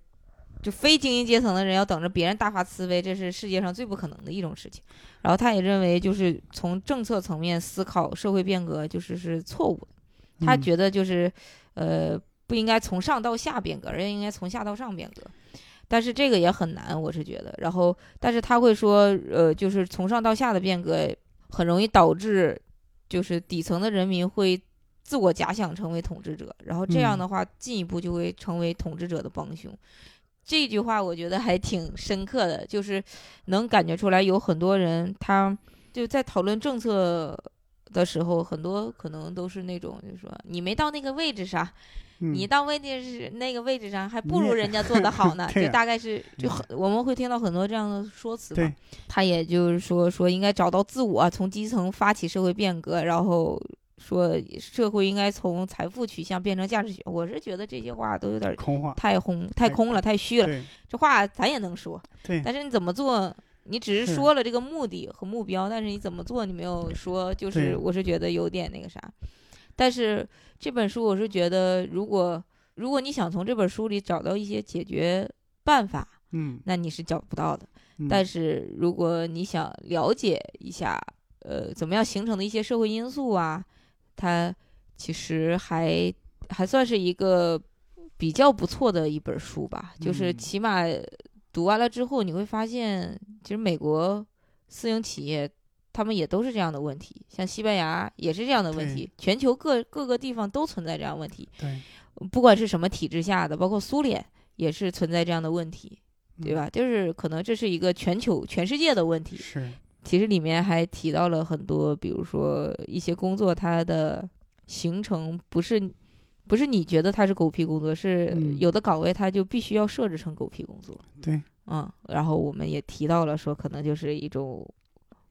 就非精英阶层的人要等着别人大发慈悲，这是世界上最不可能的一种事情。然后他也认为，就是从政策层面思考社会变革，就是是错误的。他嗯觉得就是，呃，不应该从上到下变革，而应该从下到上变革。但是这个也很难，我是觉得。然后，但是他会说，呃，就是从上到下的变革很容易导致，就是底层的人民会自我假想成为统治者，然后这样嗯的话，进一步就会成为统治者的帮凶。这句话我觉得还挺深刻的，就是能感觉出来有很多人他就在讨论政策的时候，很多可能都是那种，就是说你没到那个位置上，嗯你到位置是那个位置上，还不如人家 [LAUGHS] 做的好呢。[LAUGHS] 就大概是就很我们会听到很多这样的说辞对嘛。他也就是说说应该找到自我，从基层发起社会变革，然后说社会应该从财富取向变成价值取向。我是觉得这些话都有点空话，太空太空了，太虚了。这话咱也能说，对但是你怎么做？你只是是说了这个目的和目标，但是你怎么做，你没有说，就是我是觉得有点那个啥。但是这本书，我是觉得，如果如果你想从这本书里找到一些解决办法，嗯，那你是找不到的。嗯但是如果你想了解一下，呃，怎么样形成的一些社会因素啊，它其实还还算是一个比较不错的一本书吧。就是嗯起码读完了之后，你会发现，其实美国私营企业他们也都是这样的问题，像西班牙也是这样的问题，全球各各个地方都存在这样问题，对，不管是什么体制下的，包括苏联也是存在这样的问题。对嗯？吧？就是可能这是一个全球、全世界的问题。是，其实里面还提到了很多，比如说一些工作它的形成不是不是你觉得它是狗屁工作，是嗯有的岗位它就必须要设置成狗屁工作。对，嗯，然后我们也提到了说，可能就是一种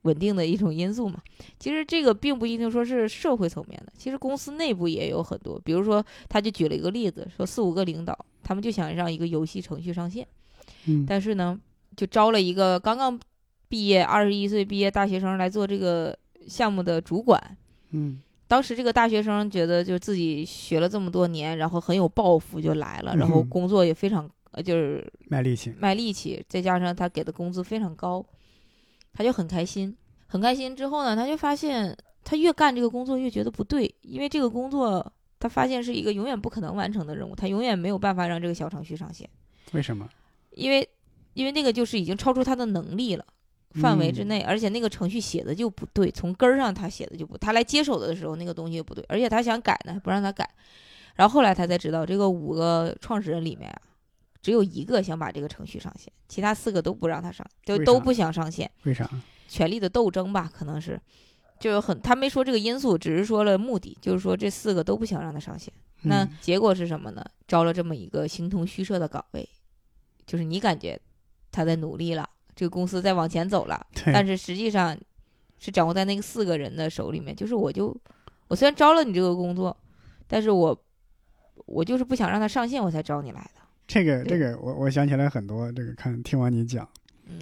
稳定的一种因素嘛。其实这个并不一定说是社会层面的，其实公司内部也有很多。比如说，他就举了一个例子，说四五个领导，他们就想让一个游戏程序上线。嗯，但是呢，就招了一个刚刚毕业、二十一岁毕业大学生来做这个项目的主管。嗯，当时这个大学生觉得，就自己学了这么多年，然后很有抱负，就来了，然后嗯工作也非常，呃，就是卖力气，卖力气，再加上他给的工资非常高，他就很开心。很开心之后呢，他就发现他越干这个工作越觉得不对，因为这个工作他发现是一个永远不可能完成的任务，他永远没有办法让这个小程序上线。为什么？因为因为那个就是已经超出他的能力了范围之嗯内，而且那个程序写的就不对，从根儿上他写的就不，他来接手的时候那个东西也不对，而且他想改呢，还不让他改。然后后来他才知道，这个五个创始人里面啊，只有一个想把这个程序上线，其他四个都不让他上，就都不想上线，为啥？[LAUGHS] 权力的斗争吧，可能是。就有很，他没说这个因素，只是说了目的，就是说这四个都不想让他上线。那嗯结果是什么呢？招了这么一个形同虚设的岗位，就是你感觉他在努力了，这个公司在往前走了，[LAUGHS] 但是实际上是掌握在那个四个人的手里面。就是我就我虽然招了你这个工作，但是我我就是不想让他上线，我才招你来的。这个这个我我想起来很多，这个看听完你讲，嗯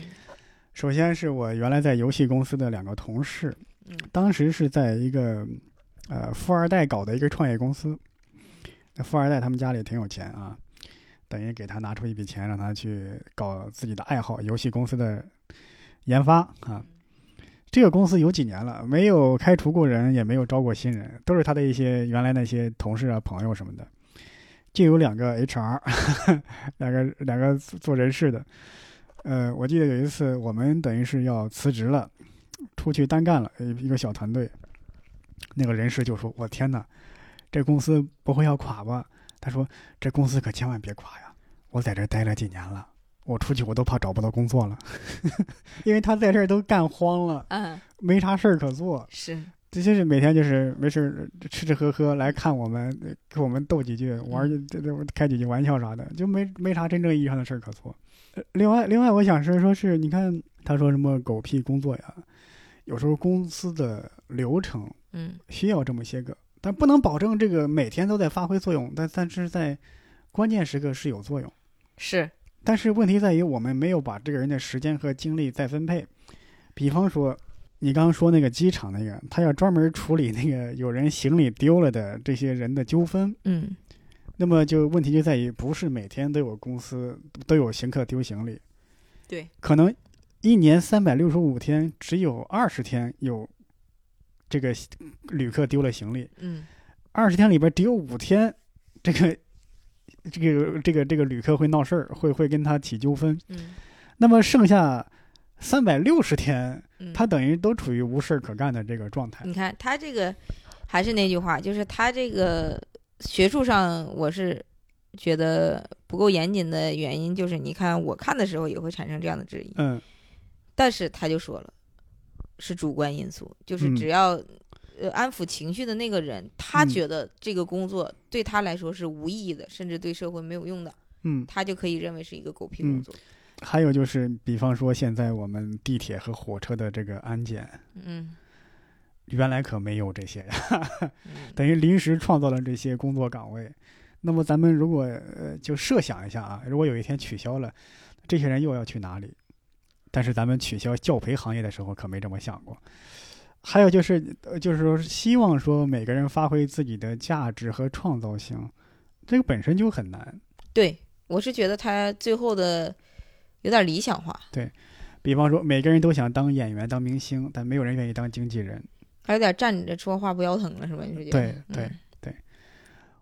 首先是我原来在游戏公司的两个同事，嗯当时是在一个呃富二代搞的一个创业公司。那富二代他们家里挺有钱啊，等于给他拿出一笔钱，让他去搞自己的爱好，游戏公司的研发啊。这个公司有几年了，没有开除过人，也没有招过新人，都是他的一些原来那些同事啊、朋友什么的。就有两个 HR，[LAUGHS] 两个两个做人事的。呃，我记得有一次我们等于是要辞职了，出去单干了，一个小团队。那个人事就说：“我天哪，这公司不会要垮吧？”他说：“这公司可千万别垮呀！我在这待了几年了。”我出去我都怕找不到工作了，[LAUGHS] 因为他在这儿都干慌了，嗯，没啥事儿可做，是，这些是每天就是没事儿吃吃喝喝来看我们，给我们逗几句，玩这这开几句玩笑啥的，就没没啥真正意义上的事儿可做。另外另外，我想是说是你看他说什么狗屁工作呀，有时候公司的流程嗯需要这么些个，但不能保证这个每天都在发挥作用，但但是在关键时刻是有作用，是。但是问题在于，我们没有把这个人的时间和精力再分配。比方说，你刚刚说那个机场那个，他要专门处理那个有人行李丢了的这些人的纠纷。嗯，那么就问题就在于，不是每天都有公司都有行客丢行李。对，可能一年三百六十五天，只有二十天有这个旅客丢了行李。嗯，二十天里边只有五天，这个。这个这个这个旅客会闹事儿，会会跟他起纠纷。嗯，那么剩下三百六十天，嗯他等于都处于无事儿可干的这个状态。你看他这个，还是那句话，就是他这个学术上，我是觉得不够严谨的原因，就是你看我看的时候也会产生这样的质疑。嗯，但是他就说了，是主观因素，就是嗯只要。呃，安抚情绪的那个人，他嗯觉得这个工作对他来说是无意义的，甚至对社会没有用的，嗯，他就可以认为是一个狗屁工作。还有就是，比方说现在我们地铁和火车的这个安检，嗯原来可没有这些呀，嗯 [LAUGHS] 等于临时创造了这些工作岗位。那么咱们如果呃就设想一下啊，如果有一天取消了，这些人又要去哪里？但是咱们取消教培行业的时候可没这么想过。还有就是，呃，就是说，希望说每个人发挥自己的价值和创造性，这个本身就很难。对，我是觉得他最后的有点理想化，对比方说，每个人都想当演员、当明星，但没有人愿意当经纪人。还有点站着说话不腰疼了，是吧？你是觉得？对对对，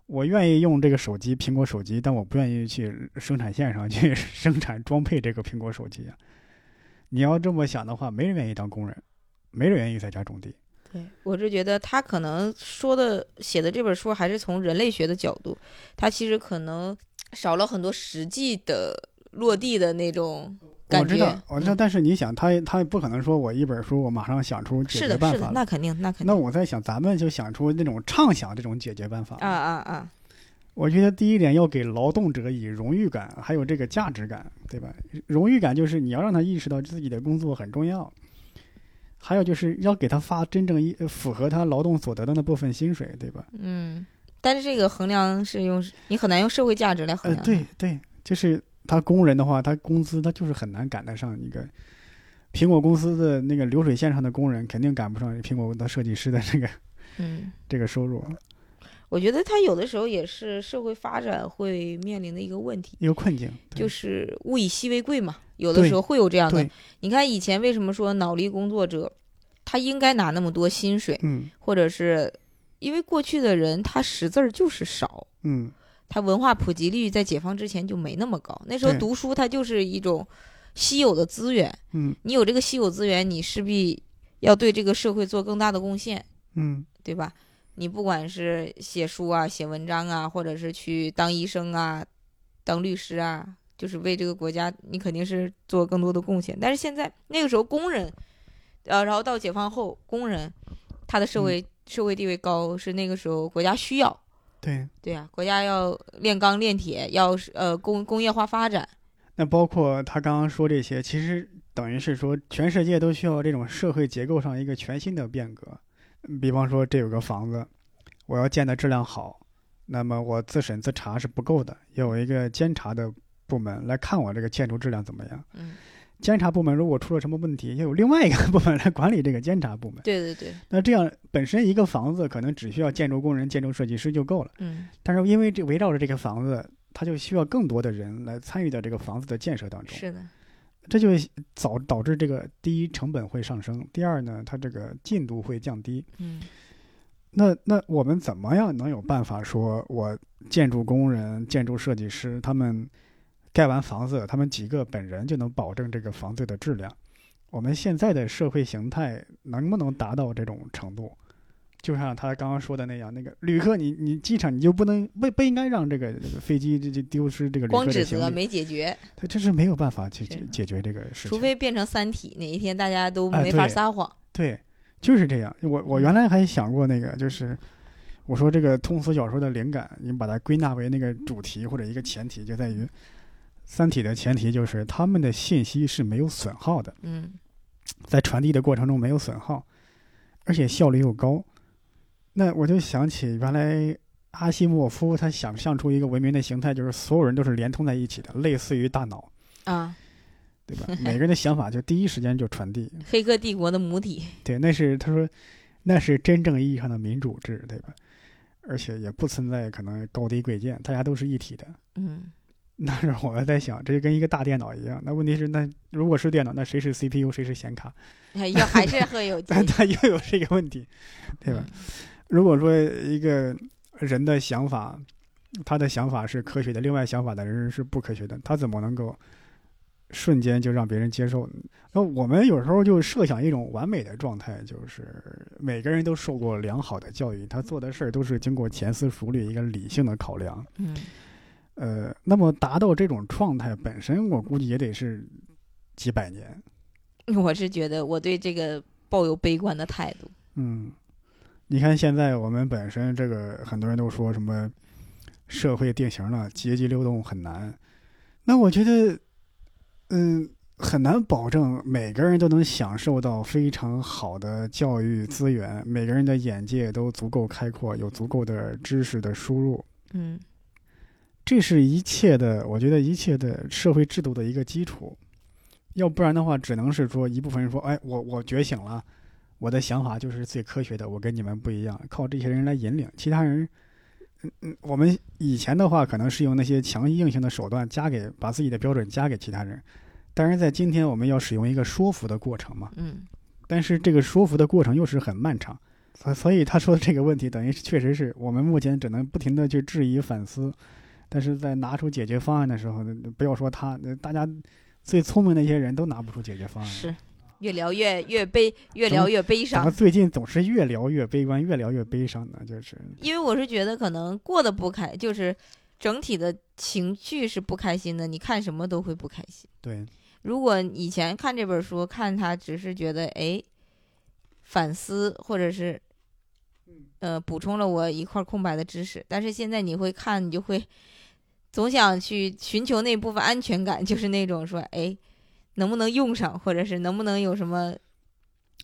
我愿意用这个手机，苹果手机，但我不愿意去生产线上去 [LAUGHS] 生产装配这个苹果手机啊。你要这么想的话，没人愿意当工人。没人愿意在家种地。对，我是觉得他可能说的、写的这本书还是从人类学的角度，他其实可能少了很多实际的落地的那种感觉。我知道，我知道，嗯但是你想，他他不可能说我一本书我马上想出解是的，是的，决办法。那肯定，那肯定。那我在想，咱们就想出那种畅想这种解决办法。啊啊啊！我觉得第一点要给劳动者以荣誉感，还有这个价值感，对吧？荣誉感就是你要让他意识到自己的工作很重要。还有就是要给他发真正一呃符合他劳动所得的那部分薪水，对吧？嗯，但是这个衡量是用你很难用社会价值来衡呃，量。对对，就是他工人的话，他工资他就是很难赶得上一个苹果公司的那个流水线上的工人，肯定赶不上苹果的设计师的这个嗯，[LAUGHS] 这个收入，我觉得他有的时候也是社会发展会面临的一个问题，一个困境。就是物以稀为贵嘛。有的时候会有这样的。你看以前为什么说脑力工作者他应该拿那么多薪水，嗯或者是因为过去的人他识字儿就是少，嗯他文化普及率在解放之前就没那么高。那时候读书它就是一种稀有的资源，嗯你有这个稀有资源，你势必要对这个社会做更大的贡献，嗯对吧？你不管是写书啊、写文章啊，或者是去当医生啊、当律师啊，就是为这个国家，你肯定是做更多的贡献。但是现在那个时候，工人，呃，然后到解放后，工人他的社会、社会地位高，是那个时候国家需要。对。对啊，国家要炼钢炼铁，要呃工工业化发展。那包括他刚刚说这些，其实等于是说，全世界都需要这种社会结构上一个全新的变革。嗯比方说，这有个房子，我要建的质量好，那么我自审自查是不够的，要有一个监察的部门来看我这个建筑质量怎么样。嗯，监察部门如果出了什么问题，要有另外一个部门来管理这个监察部门。[LAUGHS] 对对对，那这样本身一个房子可能只需要建筑工人、建筑设计师就够了，嗯但是因为这围绕着这个房子，它就需要更多的人来参与到这个房子的建设当中。是的，这就导导致这个第一成本会上升，第二呢，它这个进度会降低。嗯那那我们怎么样能有办法说，我建筑工人、建筑设计师他们盖完房子，他们几个本人就能保证这个房子的质量？我们现在的社会形态能不能达到这种程度？就像他刚刚说的那样，那个旅客你，你机场你就不能不不应该让这个飞机这这丢失这个旅光指责没解决，他这是没有办法去解解决这个事情。除非变成三体，哪一天大家都没法撒谎。对，就是这样。我我原来还想过那个，就是我说这个通俗小说的灵感，你把它归纳为那个主题或者一个前提，就在于《三体》的前提就是他们的信息是没有损耗的，嗯在传递的过程中没有损耗，而且效率又高。那我就想起原来阿西莫夫他想象出一个文明的形态，就是所有人都是连通在一起的，类似于大脑，啊，对吧？每个人的想法就第一时间就传递，[LAUGHS] 黑客帝国的母体。对，那是他说，那是真正意义上的民主制，对吧？而且也不存在可能高低贵贱，大家都是一体的。嗯那是我在想，这就跟一个大电脑一样。那问题是，那如果是电脑，那谁是 CPU，谁是显卡？哎要还是会有 [LAUGHS] 但它又有这个问题，对吧？如果说一个人的想法，他的想法是科学的，另外想法的人是不科学的，他怎么能够瞬间就让别人接受呢？那我们有时候就设想一种完美的状态，就是每个人都受过良好的教育，他做的事儿都是经过前思熟虑、一个理性的考量。嗯呃，那么达到这种状态本身，我估计也得是几百年。嗯，我是觉得我对这个抱有悲观的态度。嗯，你看现在我们本身这个很多人都说什么社会定型了，阶级流动很难。那我觉得，嗯，很难保证每个人都能享受到非常好的教育资源，每个人的眼界都足够开阔，有足够的知识的输入。嗯这是一切的，我觉得一切的社会制度的一个基础。要不然的话，只能是说一部分人说：“哎，我我觉醒了，我的想法就是最科学的，我跟你们不一样。”靠这些人来引领其他人。嗯嗯，我们以前的话，可能是用那些强硬性的手段加给把自己的标准加给其他人，但是在今天，我们要使用一个说服的过程嘛。嗯但是这个说服的过程又是很漫长，所所以他说的这个问题，等于是确实是我们目前只能不停的去质疑反思，但是在拿出解决方案的时候，不要说他，大家最聪明的一些人都拿不出解决方案。是，越聊越越悲，越聊越悲伤怎么。最近总是越聊越悲观，越聊越悲伤呢？就是因为我是觉得可能过得不开，就是整体的情绪是不开心的，你看什么都会不开心。对，如果以前看这本书，看他只是觉得哎，反思或者是呃补充了我一块空白的知识，但是现在你会看，你就会总想去寻求那部分安全感，[LAUGHS] 就是那种说哎，能不能用上，或者是能不能有什么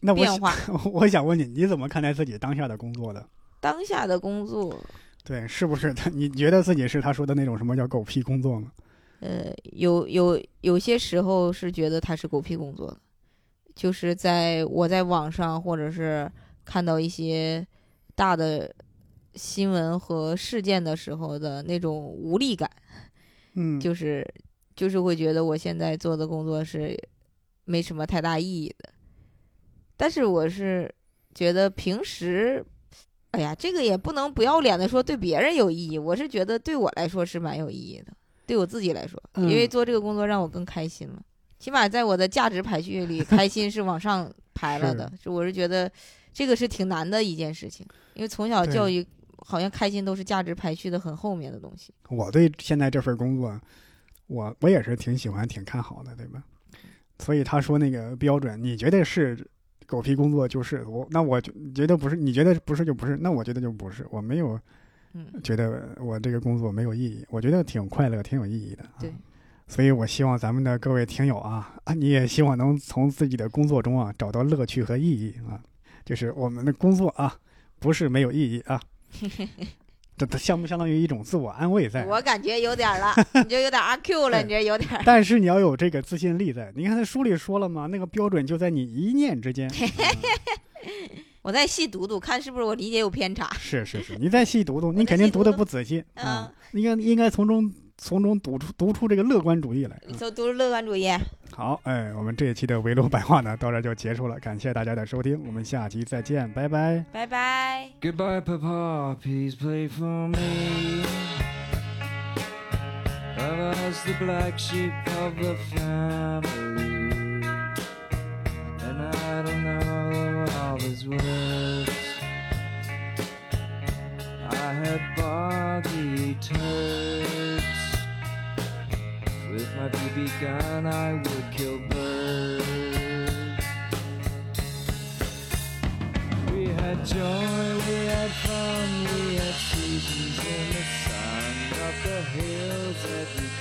变化。[LAUGHS] 想我想问你，你怎么看待自己当下的工作的？当下的工作，对，是不是他？你觉得自己是他说的那种什么叫狗屁工作吗？呃，有有有些时候是觉得他是狗屁工作的，就是在我在网上或者是看到一些大的新闻和事件的时候的那种无力感，嗯，就是就是会觉得我现在做的工作是没什么太大意义的。但是我是觉得平时，哎呀，这个也不能不要脸的说对别人有意义，我是觉得对我来说是蛮有意义的，对我自己来说，因为嗯做这个工作让我更开心了。起码在我的价值排序里，开心是往上排了的。就我是觉得这个是挺难的一件事情，因为从小教育好像开心都是价值排序的很后面的东西。我对现在这份工作，我我也是挺喜欢、挺看好的，对吧？所以他说那个标准，你觉得是狗屁工作就是我，那我就觉得不是，你觉得不是就不是，那我觉得就不是，我没有嗯，觉得我这个工作没有意义，我觉得挺快乐、挺有意义的。啊对，所以我希望咱们的各位听友啊啊，你也希望能从自己的工作中啊找到乐趣和意义啊，就是我们的工作啊不是没有意义啊。[LAUGHS] 这这相不相当于一种自我安慰在？我感觉有点了，[LAUGHS] 你就有点阿 Q 了，你这有点。但是你要有这个自信力在。你看他书里说了嘛，那个标准就在你一念之间。[LAUGHS] 嗯我再细读读，看是不是我理解有偏差。是是是，你再细读读，你肯定读的不仔细啊嗯。应该应该从中从中读出读出这个乐观主义来。嗯都都是乐观主义。好，哎，我们这一期的围炉白话呢，到这就结束了，感谢大家的收听，我们下期再见，拜拜。拜拜。Goodbye, Papa, please play for me. Papa's the black sheep of the family. And I don't know all his words. I had boggy turds. With my BB gun, I would kill birds. We had joy, we had fun, we had seasons in the sun. Up the hills that we